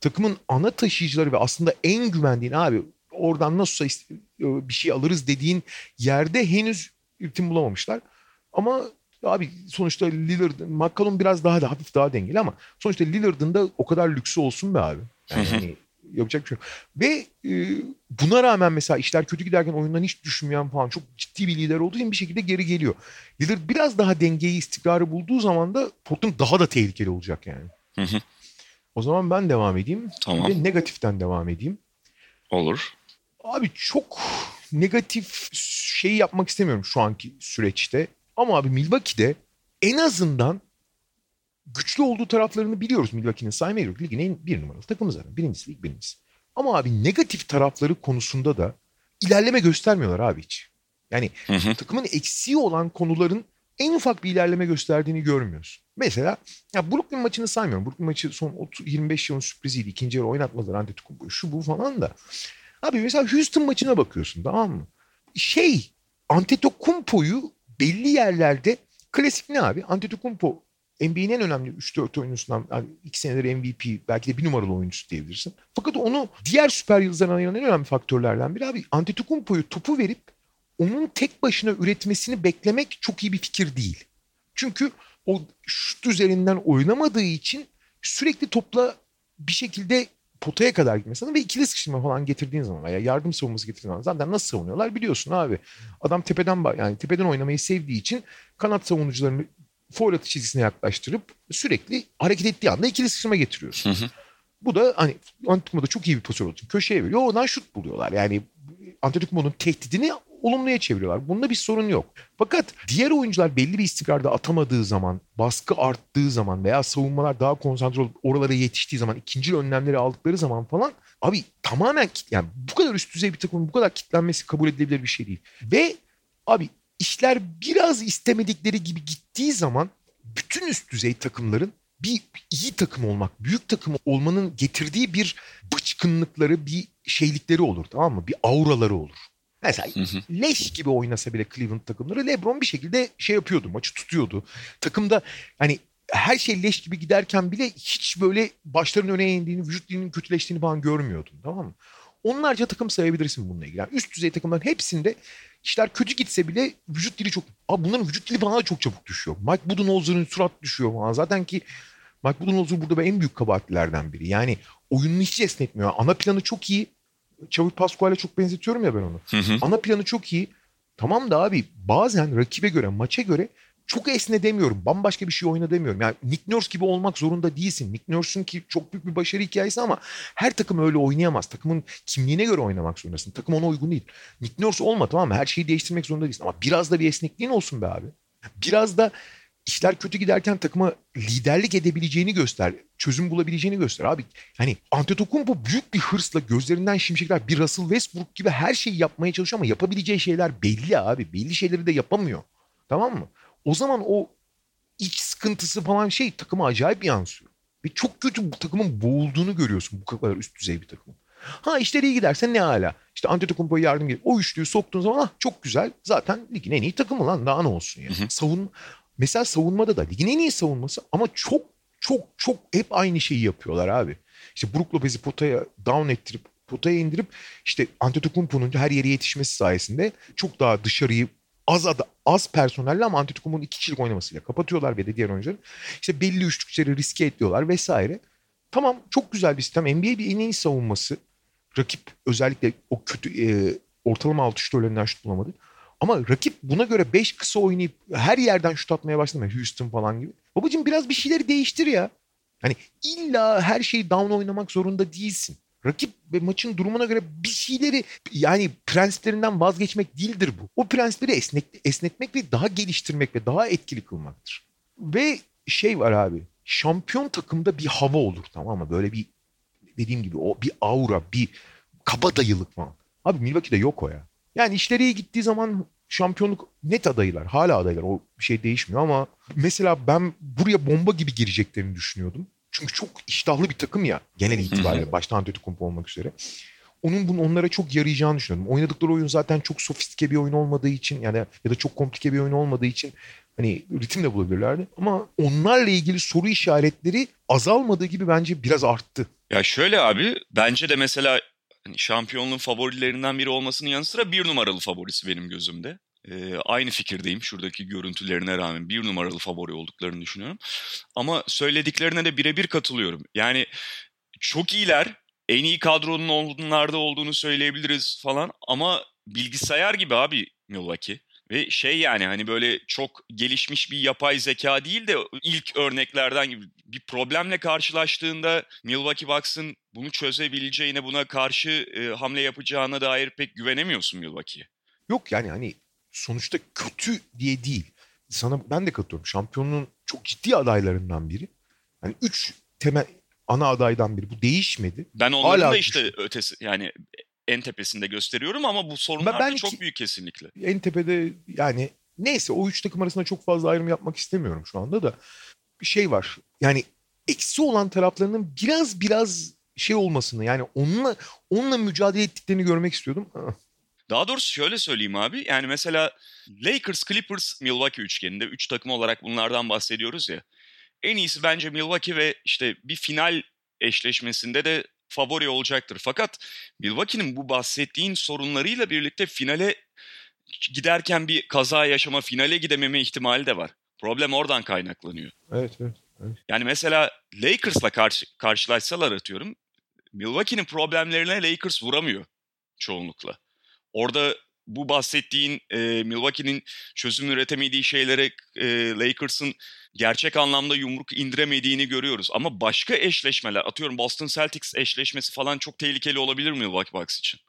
takımın ana taşıyıcıları ve aslında en güvendiğin abi oradan nasılsa e, bir şey alırız dediğin yerde henüz ritim bulamamışlar. Ama abi sonuçta Lillard, McCollum biraz daha da hafif daha dengeli ama sonuçta Lillard'ın da o kadar lüksü olsun be abi. Yani hani yapacak bir şey yok. Ve e, buna rağmen mesela işler kötü giderken oyundan hiç düşünmeyen falan çok ciddi bir lider olduğu için bir şekilde geri geliyor. Lillard biraz daha dengeyi, istikrarı bulduğu zaman da Portland daha da tehlikeli olacak yani. Hı hı. O zaman ben devam edeyim. Tamam. Ve negatiften devam edeyim. Olur. Abi çok negatif şeyi yapmak istemiyorum şu anki süreçte. Ama abi Milwaukee'de en azından güçlü olduğu taraflarını biliyoruz Milwaukee'nin saymaya yok. Ligin en bir numaralı takımı zaten. Birincisi lig birincisi. Ama abi negatif tarafları konusunda da ilerleme göstermiyorlar abi hiç. Yani Hı hı. takımın eksiği olan konuların en ufak bir ilerleme gösterdiğini görmüyorsun. Mesela ya Brooklyn maçını saymıyorum. Brooklyn maçı son 30, 25 yılın sürpriziydi. İkinci yarı oynatmadılar Antetokounmpo şu bu falan da. Abi mesela Houston maçına bakıyorsun tamam mı? Şey Antetokounmpo'yu belli yerlerde klasik ne abi? Antetokounmpo NBA'nin en önemli 3-4 oyuncusundan yani iki senedir MVP belki de bir numaralı oyuncusu diyebilirsin. Fakat onu diğer süper yıldızlardan ayıran en önemli faktörlerden biri abi Antetokounmpo'yu topu verip onun tek başına üretmesini beklemek çok iyi bir fikir değil. Çünkü o şut üzerinden oynamadığı için sürekli topla bir şekilde potaya kadar gitmesi lazım ve ikili sıkıştırma falan getirdiğin zaman veya yardım savunması getirdiğin zaman zaten nasıl savunuyorlar biliyorsun abi. Adam tepeden yani tepeden oynamayı sevdiği için kanat savunucularını foul atış çizgisine yaklaştırıp sürekli hareket ettiği anda ikili sıkıştırma getiriyorsun. Hı hı. Bu da hani Antetokounmpo'da çok iyi bir pozisyon için köşeye veriyor. Oradan şut buluyorlar. Yani Antetokounmpo'nun tehdidini olumluya çeviriyorlar. Bunda bir sorun yok. Fakat diğer oyuncular belli bir istikrarda atamadığı zaman, baskı arttığı zaman veya savunmalar daha konsantre olup oralara yetiştiği zaman, ikinci önlemleri aldıkları zaman falan abi tamamen yani bu kadar üst düzey bir takımın bu kadar kitlenmesi kabul edilebilir bir şey değil. Ve abi işler biraz istemedikleri gibi gittiği zaman bütün üst düzey takımların bir iyi takım olmak, büyük takım olmanın getirdiği bir bıçkınlıkları, bir şeylikleri olur tamam mı? Bir auraları olur. Mesela Hı hı. leş gibi oynasa bile Cleveland takımları LeBron bir şekilde şey yapıyordu, maçı tutuyordu. Takımda hani her şey leş gibi giderken bile hiç böyle başlarının öne indiğini, vücut dilinin kötüleştiğini falan görmüyordun tamam mı? Onlarca takım sayabilirsin bununla ilgili. Yani üst düzey takımların hepsinde işler kötü gitse bile vücut dili çok... Abi bunların vücut dili bana da çok çabuk düşüyor. Mike Budenholzer'ın surat düşüyor falan. Zaten ki Mike Budenholzer burada en büyük kabahatlilerden biri. Yani oyununu hiç esnetmiyor. Ana planı çok iyi. Çavuş Pascual'e çok benzetiyorum ya ben onu. Hı hı. Ana planı çok iyi. Tamam da abi bazen rakibe göre, maça göre çok esne demiyorum. Bambaşka bir şey oyna demiyorum. Yani Nick Nurse gibi olmak zorunda değilsin. Nick Nurse'un ki çok büyük bir başarı hikayesi ama her takım öyle oynayamaz. Takımın kimliğine göre oynamak zorundasın. Takım ona uygun değil. Nick Nurse olma tamam mı? Her şeyi değiştirmek zorunda değilsin. Ama biraz da bir esnekliğin olsun be abi. Biraz da işler kötü giderken takıma liderlik edebileceğini göster. Çözüm bulabileceğini göster abi. Hani Antetokounmpo büyük bir hırsla gözlerinden şimşekler bir Russell Westbrook gibi her şeyi yapmaya çalışıyor ama yapabileceği şeyler belli abi. Belli şeyleri de yapamıyor. Tamam mı? O zaman o iç sıkıntısı falan şey takıma acayip yansıyor. Ve çok kötü bu takımın boğulduğunu görüyorsun bu kadar üst düzey bir takımın. Ha işleri iyi giderse ne hala. İşte Antetokounmpo'ya yardım gelip o üçlüyü soktuğun zaman ah çok güzel. Zaten ligin en iyi takımı lan daha ne olsun ya. Hı hı. Savun mesela savunmada da ligin en iyi savunması ama çok çok çok hep aynı şeyi yapıyorlar abi. İşte Brook Lopez'i potaya down ettirip potaya indirip işte Antetokounmpo'nun her yere yetişmesi sayesinde çok daha dışarıyı az ad- az personelle ama Antetokounmpo'nun iki kişilik oynamasıyla kapatıyorlar ve de diğer oyuncuların. İşte belli üçlükleri riske ediyorlar vesaire. Tamam çok güzel bir sistem. NBA bir en iyi savunması. Rakip özellikle o kötü e, ortalama altı şutörlerinden şut bulamadı. Ama rakip buna göre 5 kısa oynayıp her yerden şut atmaya başladı. Houston falan gibi. Babacım biraz bir şeyleri değiştir ya. Hani illa her şeyi down oynamak zorunda değilsin. Rakip ve maçın durumuna göre bir şeyleri yani prensiplerinden vazgeçmek değildir bu. O prensipleri esnek, esnetmek ve daha geliştirmek ve daha etkili kılmaktır. Ve şey var abi şampiyon takımda bir hava olur tamam mı? Böyle bir dediğim gibi o bir aura, bir kabadayılık falan. Abi Milwaukee'de yok o ya. Yani işleri iyi gittiği zaman şampiyonluk net adaylar. Hala adaylar. O bir şey değişmiyor ama mesela ben buraya bomba gibi gireceklerini düşünüyordum. Çünkü çok iştahlı bir takım ya genel itibariyle başta Antetokounmpo olmak üzere. Onun bunun onlara çok yarayacağını düşünüyorum. Oynadıkları oyun zaten çok sofistike bir oyun olmadığı için yani ya da çok komplike bir oyun olmadığı için hani ritim de bulabilirlerdi. Ama onlarla ilgili soru işaretleri azalmadığı gibi bence biraz arttı. Ya şöyle abi bence de mesela hani şampiyonluğun favorilerinden biri olmasının yanı sıra bir numaralı favorisi benim gözümde. Ee, aynı fikirdeyim şuradaki görüntülerine rağmen bir numaralı favori olduklarını düşünüyorum. Ama söylediklerine de birebir katılıyorum. Yani çok iyiler, en iyi kadronun onlarda olduğunu söyleyebiliriz falan ama bilgisayar gibi abi Milwaukee. Ve şey yani hani böyle çok gelişmiş bir yapay zeka değil de ilk örneklerden gibi bir problemle karşılaştığında Milwaukee Bucks'ın bunu çözebileceğine buna karşı e, hamle yapacağına dair pek güvenemiyorsun Milwaukee'ye. Yok yani hani sonuçta kötü diye değil. Sana ben de katılıyorum. Şampiyonluğun çok ciddi adaylarından biri. Hani üç temel ana adaydan biri. Bu değişmedi. Ben onların Hala da işte düşün. ötesi yani en tepesinde gösteriyorum ama bu sorunlar ben, ben çok büyük kesinlikle. En tepede yani neyse o üç takım arasında çok fazla ayrım yapmak istemiyorum şu anda da. Bir şey var. Yani eksi olan taraflarının biraz biraz şey olmasını yani onunla onunla mücadele ettiklerini görmek istiyordum. Daha doğrusu şöyle söyleyeyim abi. Yani mesela Lakers, Clippers, Milwaukee üçgeninde üç takım olarak bunlardan bahsediyoruz ya. En iyisi bence Milwaukee ve işte bir final eşleşmesinde de favori olacaktır. Fakat Milwaukee'nin bu bahsettiğin sorunlarıyla birlikte finale giderken bir kaza yaşama, finale gidememe ihtimali de var. Problem oradan kaynaklanıyor. Evet, evet. evet. Yani mesela Lakers'la karşı, karşılaşsalar atıyorum. Milwaukee'nin problemlerine Lakers vuramıyor çoğunlukla. Orada bu bahsettiğin e, Milwaukee'nin çözüm üretemediği şeylere e, Lakers'ın gerçek anlamda yumruk indiremediğini görüyoruz. Ama başka eşleşmeler atıyorum Boston Celtics eşleşmesi falan çok tehlikeli olabilir mi Milwaukee Bucks için?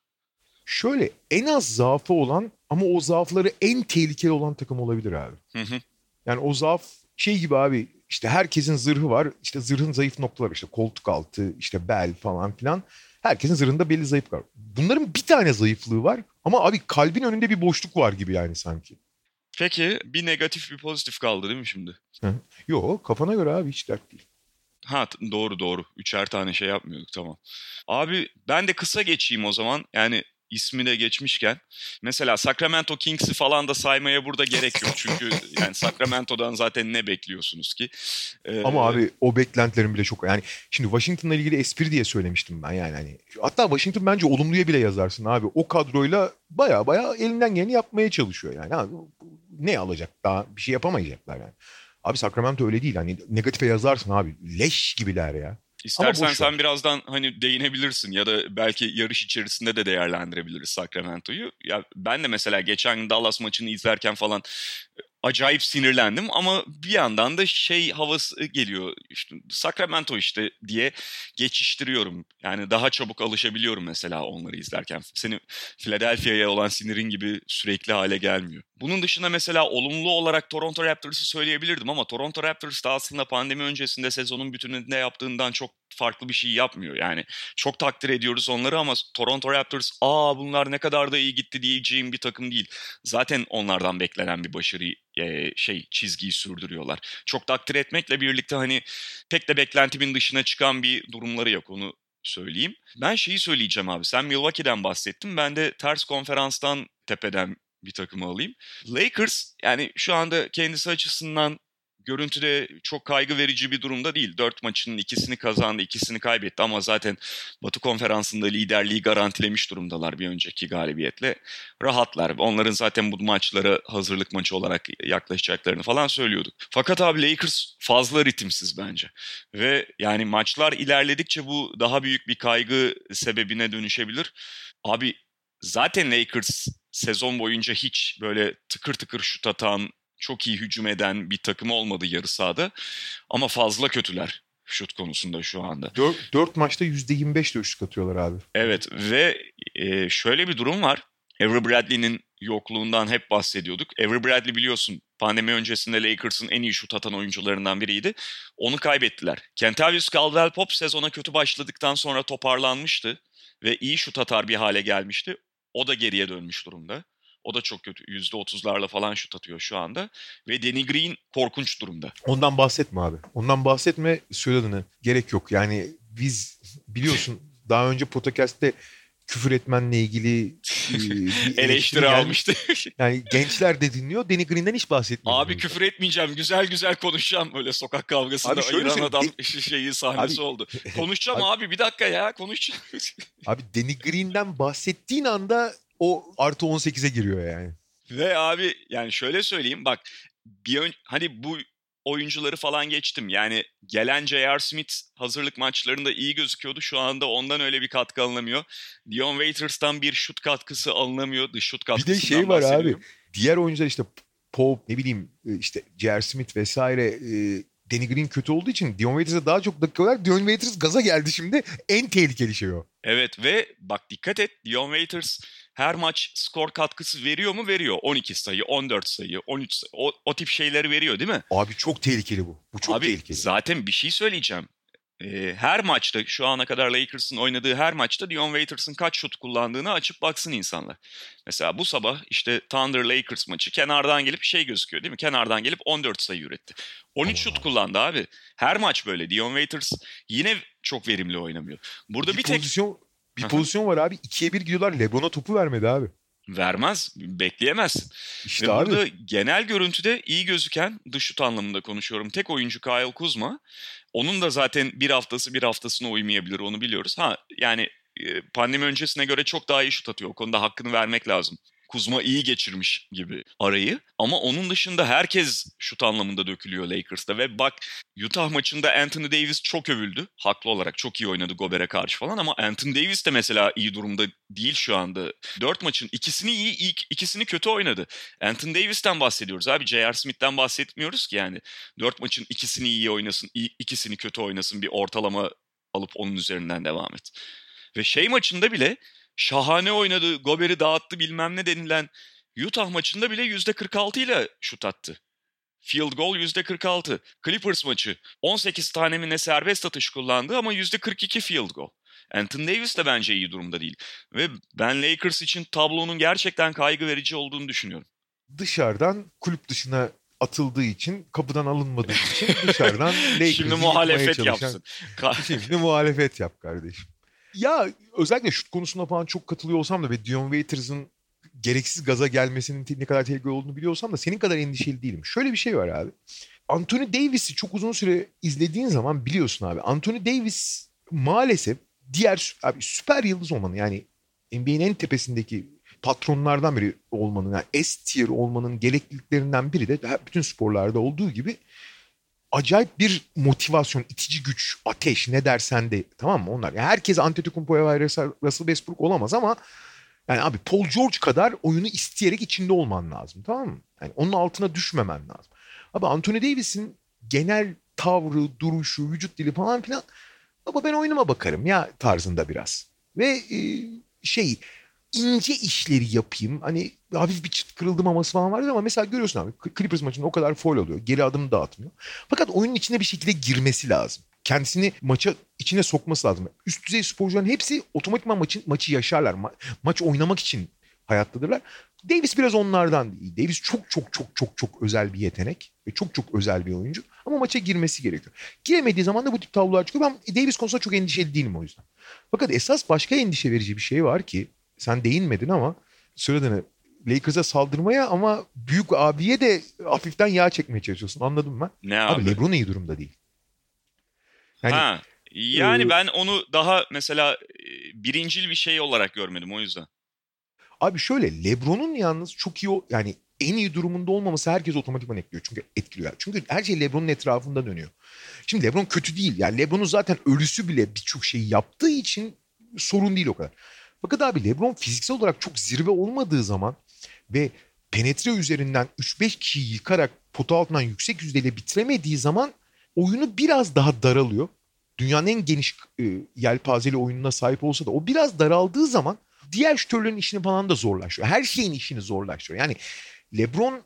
Şöyle en az zaafı olan ama o zaafları en tehlikeli olan takım olabilir abi. Hı hı. Yani o zaaf şey gibi abi işte herkesin zırhı var. İşte zırhın zayıf noktaları işte koltuk altı, işte bel falan filan. Herkesin zırhında belli zayıf var. Bunların bir tane zayıflığı var ama abi kalbin önünde bir boşluk var gibi yani sanki. Peki bir negatif bir pozitif kaldı değil mi şimdi? Yok kafana göre abi hiç dert değil. Ha doğru doğru. Üçer tane şey yapmıyorduk tamam. Abi ben de kısa geçeyim o zaman. Yani ismi de geçmişken. Mesela Sacramento Kings'i falan da saymaya burada gerek yok. Çünkü yani Sacramento'dan zaten ne bekliyorsunuz ki? Ee, Ama abi o beklentilerim bile çok yani şimdi Washington'la ilgili espri diye söylemiştim ben yani hani. Hatta Washington bence olumluya bile yazarsın abi. O kadroyla baya baya elinden geleni yapmaya çalışıyor yani. Abi, ne alacak daha bir şey yapamayacaklar yani. Abi Sacramento öyle değil. Hani negatife yazarsın abi. Leş gibiler ya. İstersen sen birazdan hani değinebilirsin ya da belki yarış içerisinde de değerlendirebiliriz Sacramento'yu. Ya ben de mesela geçen Dallas maçını izlerken falan acayip sinirlendim ama bir yandan da şey havası geliyor işte Sacramento işte diye geçiştiriyorum. Yani daha çabuk alışabiliyorum mesela onları izlerken. Senin Philadelphia'ya olan sinirin gibi sürekli hale gelmiyor. Bunun dışında mesela olumlu olarak Toronto Raptors'ı söyleyebilirdim ama Toronto Raptors da aslında pandemi öncesinde sezonun bütününde yaptığından çok farklı bir şey yapmıyor. Yani çok takdir ediyoruz onları ama Toronto Raptors aa bunlar ne kadar da iyi gitti diyeceğim bir takım değil. Zaten onlardan beklenen bir başarı e, şey çizgiyi sürdürüyorlar. Çok takdir etmekle birlikte hani pek de beklentimin dışına çıkan bir durumları yok onu söyleyeyim. Ben şeyi söyleyeceğim abi. Sen Milwaukee'den bahsettin. Ben de ters konferanstan tepeden bir takımı alayım. Lakers yani şu anda kendisi açısından görüntüde çok kaygı verici bir durumda değil. Dört maçının ikisini kazandı, ikisini kaybetti ama zaten Batı Konferansı'nda liderliği garantilemiş durumdalar bir önceki galibiyetle. Rahatlar. Onların zaten bu maçlara hazırlık maçı olarak yaklaşacaklarını falan söylüyorduk. Fakat abi Lakers fazla ritimsiz bence. Ve yani maçlar ilerledikçe bu daha büyük bir kaygı sebebine dönüşebilir. Abi zaten Lakers sezon boyunca hiç böyle tıkır tıkır şut atan, çok iyi hücum eden bir takım olmadı yarı sahada. Ama fazla kötüler şut konusunda şu anda. 4, 4 maçta %25 de üçlük atıyorlar abi. Evet ve e, şöyle bir durum var. Avery Bradley'nin yokluğundan hep bahsediyorduk. Avery Bradley biliyorsun pandemi öncesinde Lakers'ın en iyi şut atan oyuncularından biriydi. Onu kaybettiler. Kentavius Caldwell-Pope sezona kötü başladıktan sonra toparlanmıştı ve iyi şut atar bir hale gelmişti. O da geriye dönmüş durumda. O da çok kötü. %30'larla falan şut atıyor şu anda. Ve Danny Green korkunç durumda. Ondan bahsetme abi. Ondan bahsetme söylediğini. Gerek yok. Yani biz biliyorsun daha önce podcast'te küfür etmenle ilgili e, eleştiri almıştı. yani gençler de dinliyor. Danny Green'den hiç bahsetmiyor. Abi küfür etmeyeceğim. Güzel güzel konuşacağım. Böyle sokak kavgasında Abi şöyle ayıran adam şeyi sahnesi Abi- oldu. Konuşacağım Abi- abi. bir dakika ya konuşacağım. Abi Danny Green'den bahsettiğin anda o artı 18'e giriyor yani. Ve abi yani şöyle söyleyeyim bak bir ön, hani bu oyuncuları falan geçtim. Yani gelen J.R. Smith hazırlık maçlarında iyi gözüküyordu. Şu anda ondan öyle bir katkı alınamıyor. Dion Waiters'tan bir şut katkısı alınamıyor. Dış şut Bir katkısından de şey var abi. Diğer oyuncular işte Pope ne bileyim e, işte J.R. Smith vesaire e, Danny Green kötü olduğu için Dion Waiters'a daha çok dakika var. Dion Waiters gaza geldi şimdi. En tehlikeli şey o. Evet ve bak dikkat et Dion Waiters her maç skor katkısı veriyor mu? Veriyor. 12 sayı, 14 sayı, 13 sayı. O, o tip şeyleri veriyor değil mi? Abi çok tehlikeli bu. Bu çok Abi tehlikeli. zaten bir şey söyleyeceğim. Ee, her maçta şu ana kadar Lakers'ın oynadığı her maçta Dion Waiters'ın kaç şut kullandığını açıp baksın insanlar. Mesela bu sabah işte Thunder Lakers maçı kenardan gelip şey gözüküyor değil mi? Kenardan gelip 14 sayı üretti. 13 Aman şut kullandı abi. Her maç böyle. Dion Waiters yine çok verimli oynamıyor. Burada bir, bir, tek pozisyon bir pozisyon var abi. İkiye bir gidiyorlar. Lebron'a topu vermedi abi. vermez, bekleyemezsin. İşte Ve abi. burada genel görüntüde iyi gözüken dış şut anlamında konuşuyorum. Tek oyuncu Kyle Kuzma. Onun da zaten bir haftası bir haftasına uymayabilir onu biliyoruz. Ha yani e, pandemi öncesine göre çok daha iyi şut atıyor. O konuda hakkını vermek lazım. Kuzma iyi geçirmiş gibi arayı. Ama onun dışında herkes şut anlamında dökülüyor Lakers'ta. Ve bak Utah maçında Anthony Davis çok övüldü. Haklı olarak çok iyi oynadı Gober'e karşı falan ama Anthony Davis de mesela iyi durumda değil şu anda. Dört maçın ikisini iyi, ilk ikisini kötü oynadı. Anthony Davis'ten bahsediyoruz abi. J.R. Smith'ten bahsetmiyoruz ki yani. Dört maçın ikisini iyi oynasın, ikisini kötü oynasın bir ortalama alıp onun üzerinden devam et. Ve şey maçında bile şahane oynadı, Gober'i dağıttı bilmem ne denilen Utah maçında bile %46 ile şut attı. Field goal %46. Clippers maçı 18 tane mi ne serbest atış kullandı ama %42 field goal. Anthony Davis de bence iyi durumda değil. Ve ben Lakers için tablonun gerçekten kaygı verici olduğunu düşünüyorum. Dışarıdan kulüp dışına atıldığı için kapıdan alınmadığı için dışarıdan Lakers'ı Şimdi muhalefet çalışan- yapsın. Şimdi muhalefet yap kardeşim. Ya özellikle şut konusunda falan çok katılıyor olsam da ve Dion Waiters'ın gereksiz gaza gelmesinin ne kadar tehlikeli olduğunu biliyorsam da senin kadar endişeli değilim. Şöyle bir şey var abi. Anthony Davis'i çok uzun süre izlediğin zaman biliyorsun abi. Anthony Davis maalesef diğer abi süper yıldız olmanın yani NBA'nin en tepesindeki patronlardan biri olmanın yani S tier olmanın gerekliliklerinden biri de bütün sporlarda olduğu gibi acayip bir motivasyon, itici güç, ateş ne dersen de tamam mı onlar. Yani herkes Antetokounmpo'ya ve Russell Westbrook olamaz ama yani abi Paul George kadar oyunu isteyerek içinde olman lazım tamam mı? Yani onun altına düşmemen lazım. Abi Anthony Davis'in genel tavrı, duruşu, vücut dili falan filan baba ben oyunuma bakarım ya tarzında biraz. Ve e, şey ince işleri yapayım. Hani hafif bir çıt kırıldım havası falan vardı ama mesela görüyorsun abi Clippers maçında o kadar foul oluyor. Geri adım dağıtmıyor. Fakat oyunun içine bir şekilde girmesi lazım. Kendisini maça içine sokması lazım. Üst düzey sporcuların hepsi otomatikman maçın, maçı yaşarlar. Ma- maç oynamak için hayattadırlar. Davis biraz onlardan değil. Davis çok çok çok çok çok özel bir yetenek ve çok çok özel bir oyuncu. Ama maça girmesi gerekiyor. Giremediği zaman da bu tip tablolar çıkıyor. Ben Davis konusunda çok endişeli değilim o yüzden. Fakat esas başka endişe verici bir şey var ki sen değinmedin ama söylediğini Lakers'a saldırmaya ama büyük abiye de hafiften yağ çekmeye çalışıyorsun. Anladın mı? Ne Abi, abi? LeBron iyi durumda değil. Yani ha. Yani e, ben onu daha mesela e, birincil bir şey olarak görmedim o yüzden. Abi şöyle LeBron'un yalnız çok iyi yani en iyi durumunda olmaması herkes otomatikman etkiliyor. Çünkü etkiliyor. Çünkü her şey LeBron'un etrafında dönüyor. Şimdi LeBron kötü değil. Yani LeBron'un zaten ölüsü bile birçok şeyi yaptığı için sorun değil o kadar. Fakat abi LeBron fiziksel olarak çok zirve olmadığı zaman ve penetre üzerinden 3-5 kişiyi yıkarak pota altından yüksek yüzdeyle bitiremediği zaman oyunu biraz daha daralıyor. Dünyanın en geniş e, yelpazeli oyununa sahip olsa da o biraz daraldığı zaman diğer şütörlerin işini falan da zorlaştırıyor. Her şeyin işini zorlaştırıyor. Yani LeBron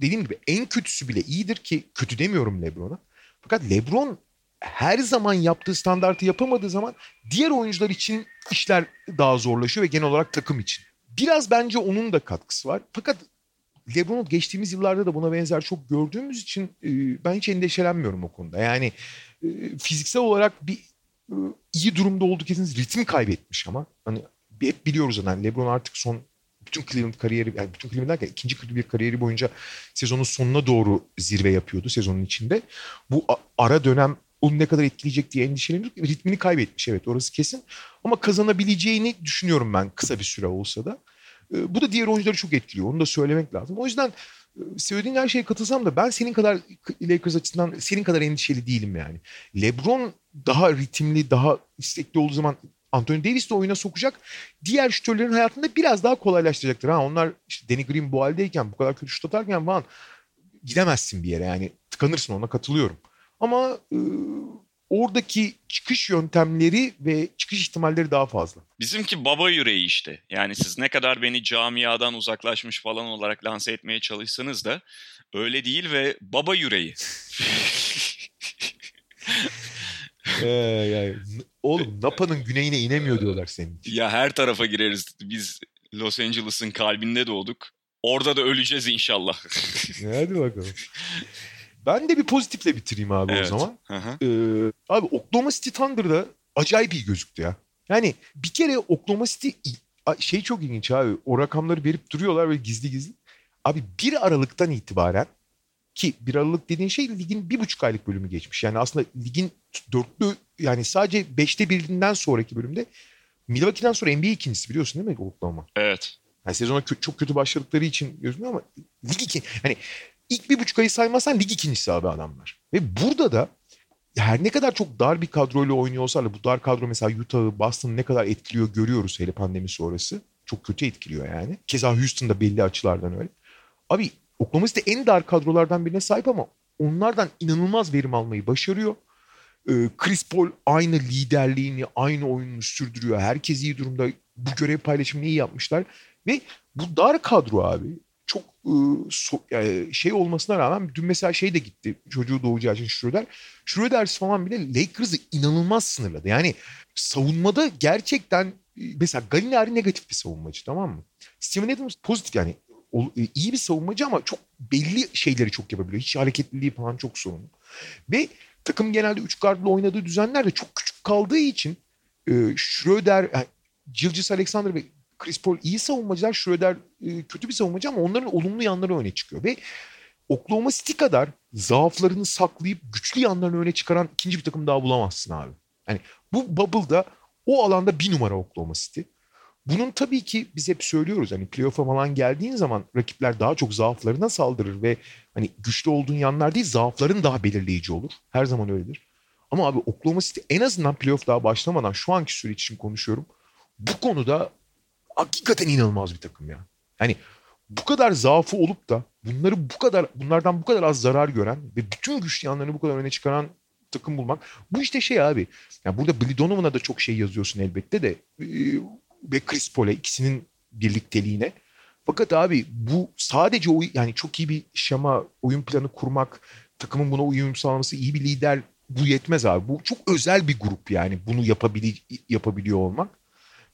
dediğim gibi en kötüsü bile iyidir ki kötü demiyorum LeBron'a. Fakat LeBron her zaman yaptığı standartı yapamadığı zaman diğer oyuncular için işler daha zorlaşıyor ve genel olarak takım için. Biraz bence onun da katkısı var. Fakat LeBron'u geçtiğimiz yıllarda da buna benzer çok gördüğümüz için e, ben hiç endişelenmiyorum o konuda. Yani e, fiziksel olarak bir e, iyi durumda olduğu kesin ritim kaybetmiş ama hani hep biliyoruz zaten LeBron artık son bütün Cleveland kariyeri yani bütün Cleveland derken ikinci bir kariyeri boyunca sezonun sonuna doğru zirve yapıyordu sezonun içinde. Bu ara dönem onu ne kadar etkileyecek diye endişeleniyorum. Ritmini kaybetmiş evet orası kesin. Ama kazanabileceğini düşünüyorum ben kısa bir süre olsa da. E, bu da diğer oyuncuları çok etkiliyor. Onu da söylemek lazım. O yüzden e, söylediğin her şeye katılsam da ben senin kadar Lakers açısından senin kadar endişeli değilim yani. LeBron daha ritimli, daha istekli olduğu zaman Anthony Davis de oyuna sokacak. Diğer şütörlerin hayatında biraz daha kolaylaştıracaktır. Ha onlar işte Danny Green bu haldeyken, bu kadar kötü şut atarken falan gidemezsin bir yere yani. Tıkanırsın ona katılıyorum. Ama e, oradaki çıkış yöntemleri ve çıkış ihtimalleri daha fazla. Bizimki baba yüreği işte. Yani siz ne kadar beni camiadan uzaklaşmış falan olarak lanse etmeye çalışsanız da öyle değil ve baba yüreği. Ee, yani, oğlum Napa'nın güneyine inemiyor diyorlar senin için. ya her tarafa gireriz. Biz Los Angeles'ın kalbinde doğduk. Orada da öleceğiz inşallah. Hadi bakalım. Ben de bir pozitifle bitireyim abi o Evet. zaman. Hı hı. Ee, abi Oklahoma City Thunder'da acayip iyi gözüktü ya. Yani bir kere Oklahoma City şey çok ilginç abi. O rakamları verip duruyorlar ve gizli gizli. Abi 1 Aralık'tan itibaren ki 1 Aralık dediğin şey ligin bir buçuk aylık bölümü geçmiş. Yani aslında ligin dörtlü yani sadece beşte birinden sonraki bölümde Milwaukee'den sonra NBA ikincisi biliyorsun değil mi Oklahoma? evet. Yani sezona kö- çok kötü başladıkları için gözükmüyor ama lig iki, hani ilk bir buçuk ayı saymazsan lig ikincisi abi adamlar. Ve burada da her ne kadar çok dar bir kadroyla oynuyor olsalar bu dar kadro mesela Utah'ı, Boston'ı ne kadar etkiliyor görüyoruz hele pandemi sonrası. Çok kötü etkiliyor yani. Keza Houston'da belli açılardan öyle. Abi Oklahoma City en dar kadrolardan birine sahip ama onlardan inanılmaz verim almayı başarıyor. Ee, Chris Paul aynı liderliğini, aynı oyununu sürdürüyor. Herkes iyi durumda. Bu görev paylaşımını iyi yapmışlar. Ve bu dar kadro abi çok şey olmasına rağmen dün mesela şey de gitti çocuğu doğacağı için Schroeder. Schroeder falan bile Lakers'ı inanılmaz sınırladı. Yani savunmada gerçekten mesela Gallinari negatif bir savunmacı tamam mı? Steven Adams pozitif yani iyi bir savunmacı ama çok belli şeyleri çok yapabiliyor. Hiç hareketliliği falan çok sorunlu. Ve takım genelde 3 gardla oynadığı düzenler de çok küçük kaldığı için e, Schroeder, yani Gilgis Alexander ve Chris Paul iyi savunmacılar. Schroeder e, kötü bir savunmacı ama onların olumlu yanları öne çıkıyor. Ve Oklahoma City kadar zaaflarını saklayıp güçlü yanlarını öne çıkaran ikinci bir takım daha bulamazsın abi. Yani bu bubble'da o alanda bir numara Oklahoma City. Bunun tabii ki biz hep söylüyoruz hani playoff'a falan geldiğin zaman rakipler daha çok zaaflarına saldırır ve hani güçlü olduğun yanlar değil zaafların daha belirleyici olur. Her zaman öyledir. Ama abi Oklahoma City en azından playoff daha başlamadan şu anki süreç için konuşuyorum. Bu konuda hakikaten inanılmaz bir takım ya. Yani bu kadar zaafı olup da bunları bu kadar bunlardan bu kadar az zarar gören ve bütün güçlü yanlarını bu kadar öne çıkaran takım bulmak. Bu işte şey abi. Yani burada Billy Donovan'a da çok şey yazıyorsun elbette de e, ve Chris Paul'e ikisinin birlikteliğine. Fakat abi bu sadece o yani çok iyi bir şema, oyun planı kurmak, takımın buna uyum sağlaması, iyi bir lider bu yetmez abi. Bu çok özel bir grup yani bunu yapabili yapabiliyor olmak.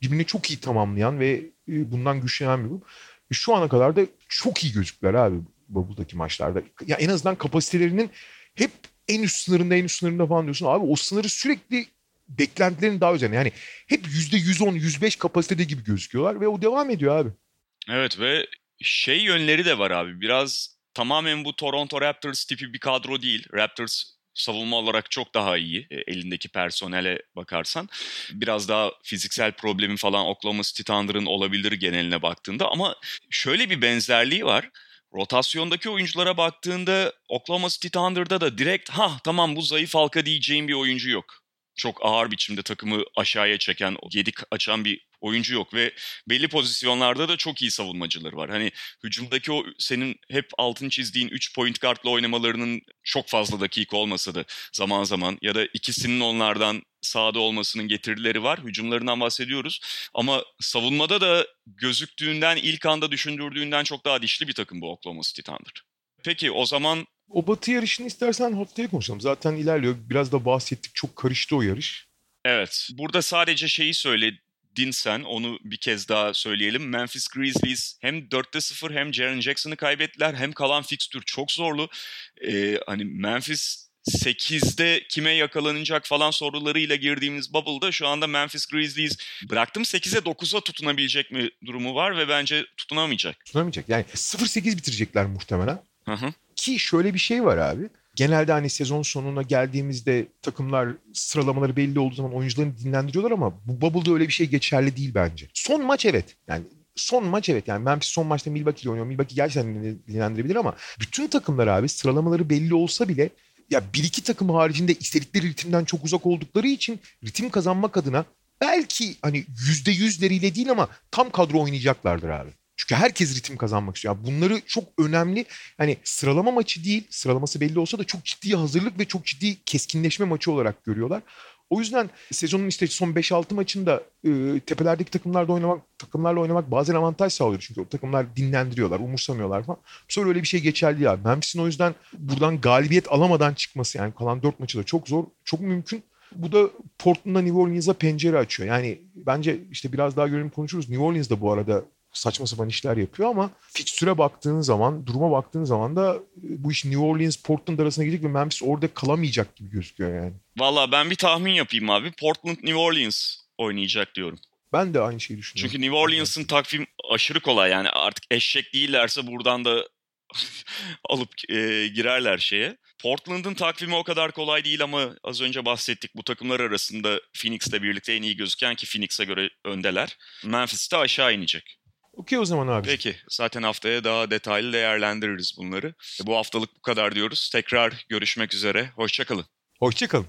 Birbirini çok iyi tamamlayan ve e, bundan güçlenen bir grup. E, Şu ana kadar da çok iyi gözüktüler abi Bubble'daki maçlarda. Ya en azından kapasitelerinin hep en üst sınırında en üst sınırında falan diyorsun. Abi o sınırı sürekli beklentilerin daha üzerine. Yani hep %110, %105 kapasitede gibi gözüküyorlar ve o devam ediyor abi. Evet ve şey yönleri de var abi. Biraz tamamen bu Toronto Raptors tipi bir kadro değil. Raptors savunma olarak çok daha iyi e, elindeki personele bakarsan. Biraz daha fiziksel problemi falan Oklahoma City Thunder'ın olabilir geneline baktığında ama şöyle bir benzerliği var. Rotasyondaki oyunculara baktığında Oklahoma City Thunder'da da direkt ha tamam bu zayıf halka diyeceğim bir oyuncu yok. Çok ağır biçimde takımı aşağıya çeken, yedik açan bir oyuncu yok ve belli pozisyonlarda da çok iyi savunmacıları var. Hani hücumdaki o senin hep altın çizdiğin 3 point guardla oynamalarının çok fazla dakika olmasa da zaman zaman ya da ikisinin onlardan sahada olmasının getirileri var. Hücumlarından bahsediyoruz. Ama savunmada da gözüktüğünden, ilk anda düşündürdüğünden çok daha dişli bir takım bu Oklahoma City Thunder. Peki o zaman... O batı yarışını istersen haftaya konuşalım. Zaten ilerliyor. Biraz da bahsettik. Çok karıştı o yarış. Evet. Burada sadece şeyi söyledin sen. Onu bir kez daha söyleyelim. Memphis Grizzlies hem 4'te 0 hem Jaren Jackson'ı kaybettiler. Hem kalan fikstür çok zorlu. Ee, hani Memphis 8'de kime yakalanacak falan sorularıyla girdiğimiz bubble'da şu anda Memphis Grizzlies bıraktım 8'e 9'a tutunabilecek mi durumu var ve bence tutunamayacak. Tutunamayacak. Yani 0-8 bitirecekler muhtemelen. Hı hı. Ki şöyle bir şey var abi. Genelde hani sezon sonuna geldiğimizde takımlar sıralamaları belli olduğu zaman oyuncularını dinlendiriyorlar ama bu bubble'da öyle bir şey geçerli değil bence. Son maç evet. Yani son maç evet yani Memphis son maçta Milwaukee ile oynuyor. Milwaukee gerçekten dinlendirebilir ama bütün takımlar abi sıralamaları belli olsa bile ya bir iki takım haricinde istedikleri ritimden çok uzak oldukları için ritim kazanmak adına belki hani yüzde yüzleriyle değil ama tam kadro oynayacaklardır abi. Çünkü herkes ritim kazanmak istiyor. Yani bunları çok önemli. Hani sıralama maçı değil, sıralaması belli olsa da çok ciddi hazırlık ve çok ciddi keskinleşme maçı olarak görüyorlar. O yüzden sezonun işte son 5-6 maçında e, tepelerdeki takımlarda oynamak, takımlarla oynamak bazen avantaj sağlıyor. Çünkü o takımlar dinlendiriyorlar, umursamıyorlar falan. Sonra öyle bir şey geçerli ya. Memphis'in o yüzden buradan galibiyet alamadan çıkması yani kalan 4 maçı da çok zor, çok mümkün. Bu da Portland'a New Orleans'a pencere açıyor. Yani bence işte biraz daha görelim konuşuruz. New Orleans bu arada saçma sapan işler yapıyor ama fikstüre baktığın zaman, duruma baktığın zaman da bu iş New Orleans Portland arasına gidecek ve Memphis orada kalamayacak gibi gözüküyor yani. Valla ben bir tahmin yapayım abi. Portland New Orleans oynayacak diyorum. Ben de aynı şeyi düşünüyorum. Çünkü New Orleans'ın takvim aşırı kolay. Yani artık eşek değillerse buradan da alıp e, girerler şeye. Portland'ın takvimi o kadar kolay değil ama az önce bahsettik bu takımlar arasında Phoenix'le birlikte en iyi gözüken ki Phoenix'e göre öndeler. Memphis de aşağı inecek. Okey o zaman abi. Peki zaten haftaya daha detaylı değerlendiririz bunları. Bu haftalık bu kadar diyoruz. Tekrar görüşmek üzere. Hoşçakalın. Hoşçakalın.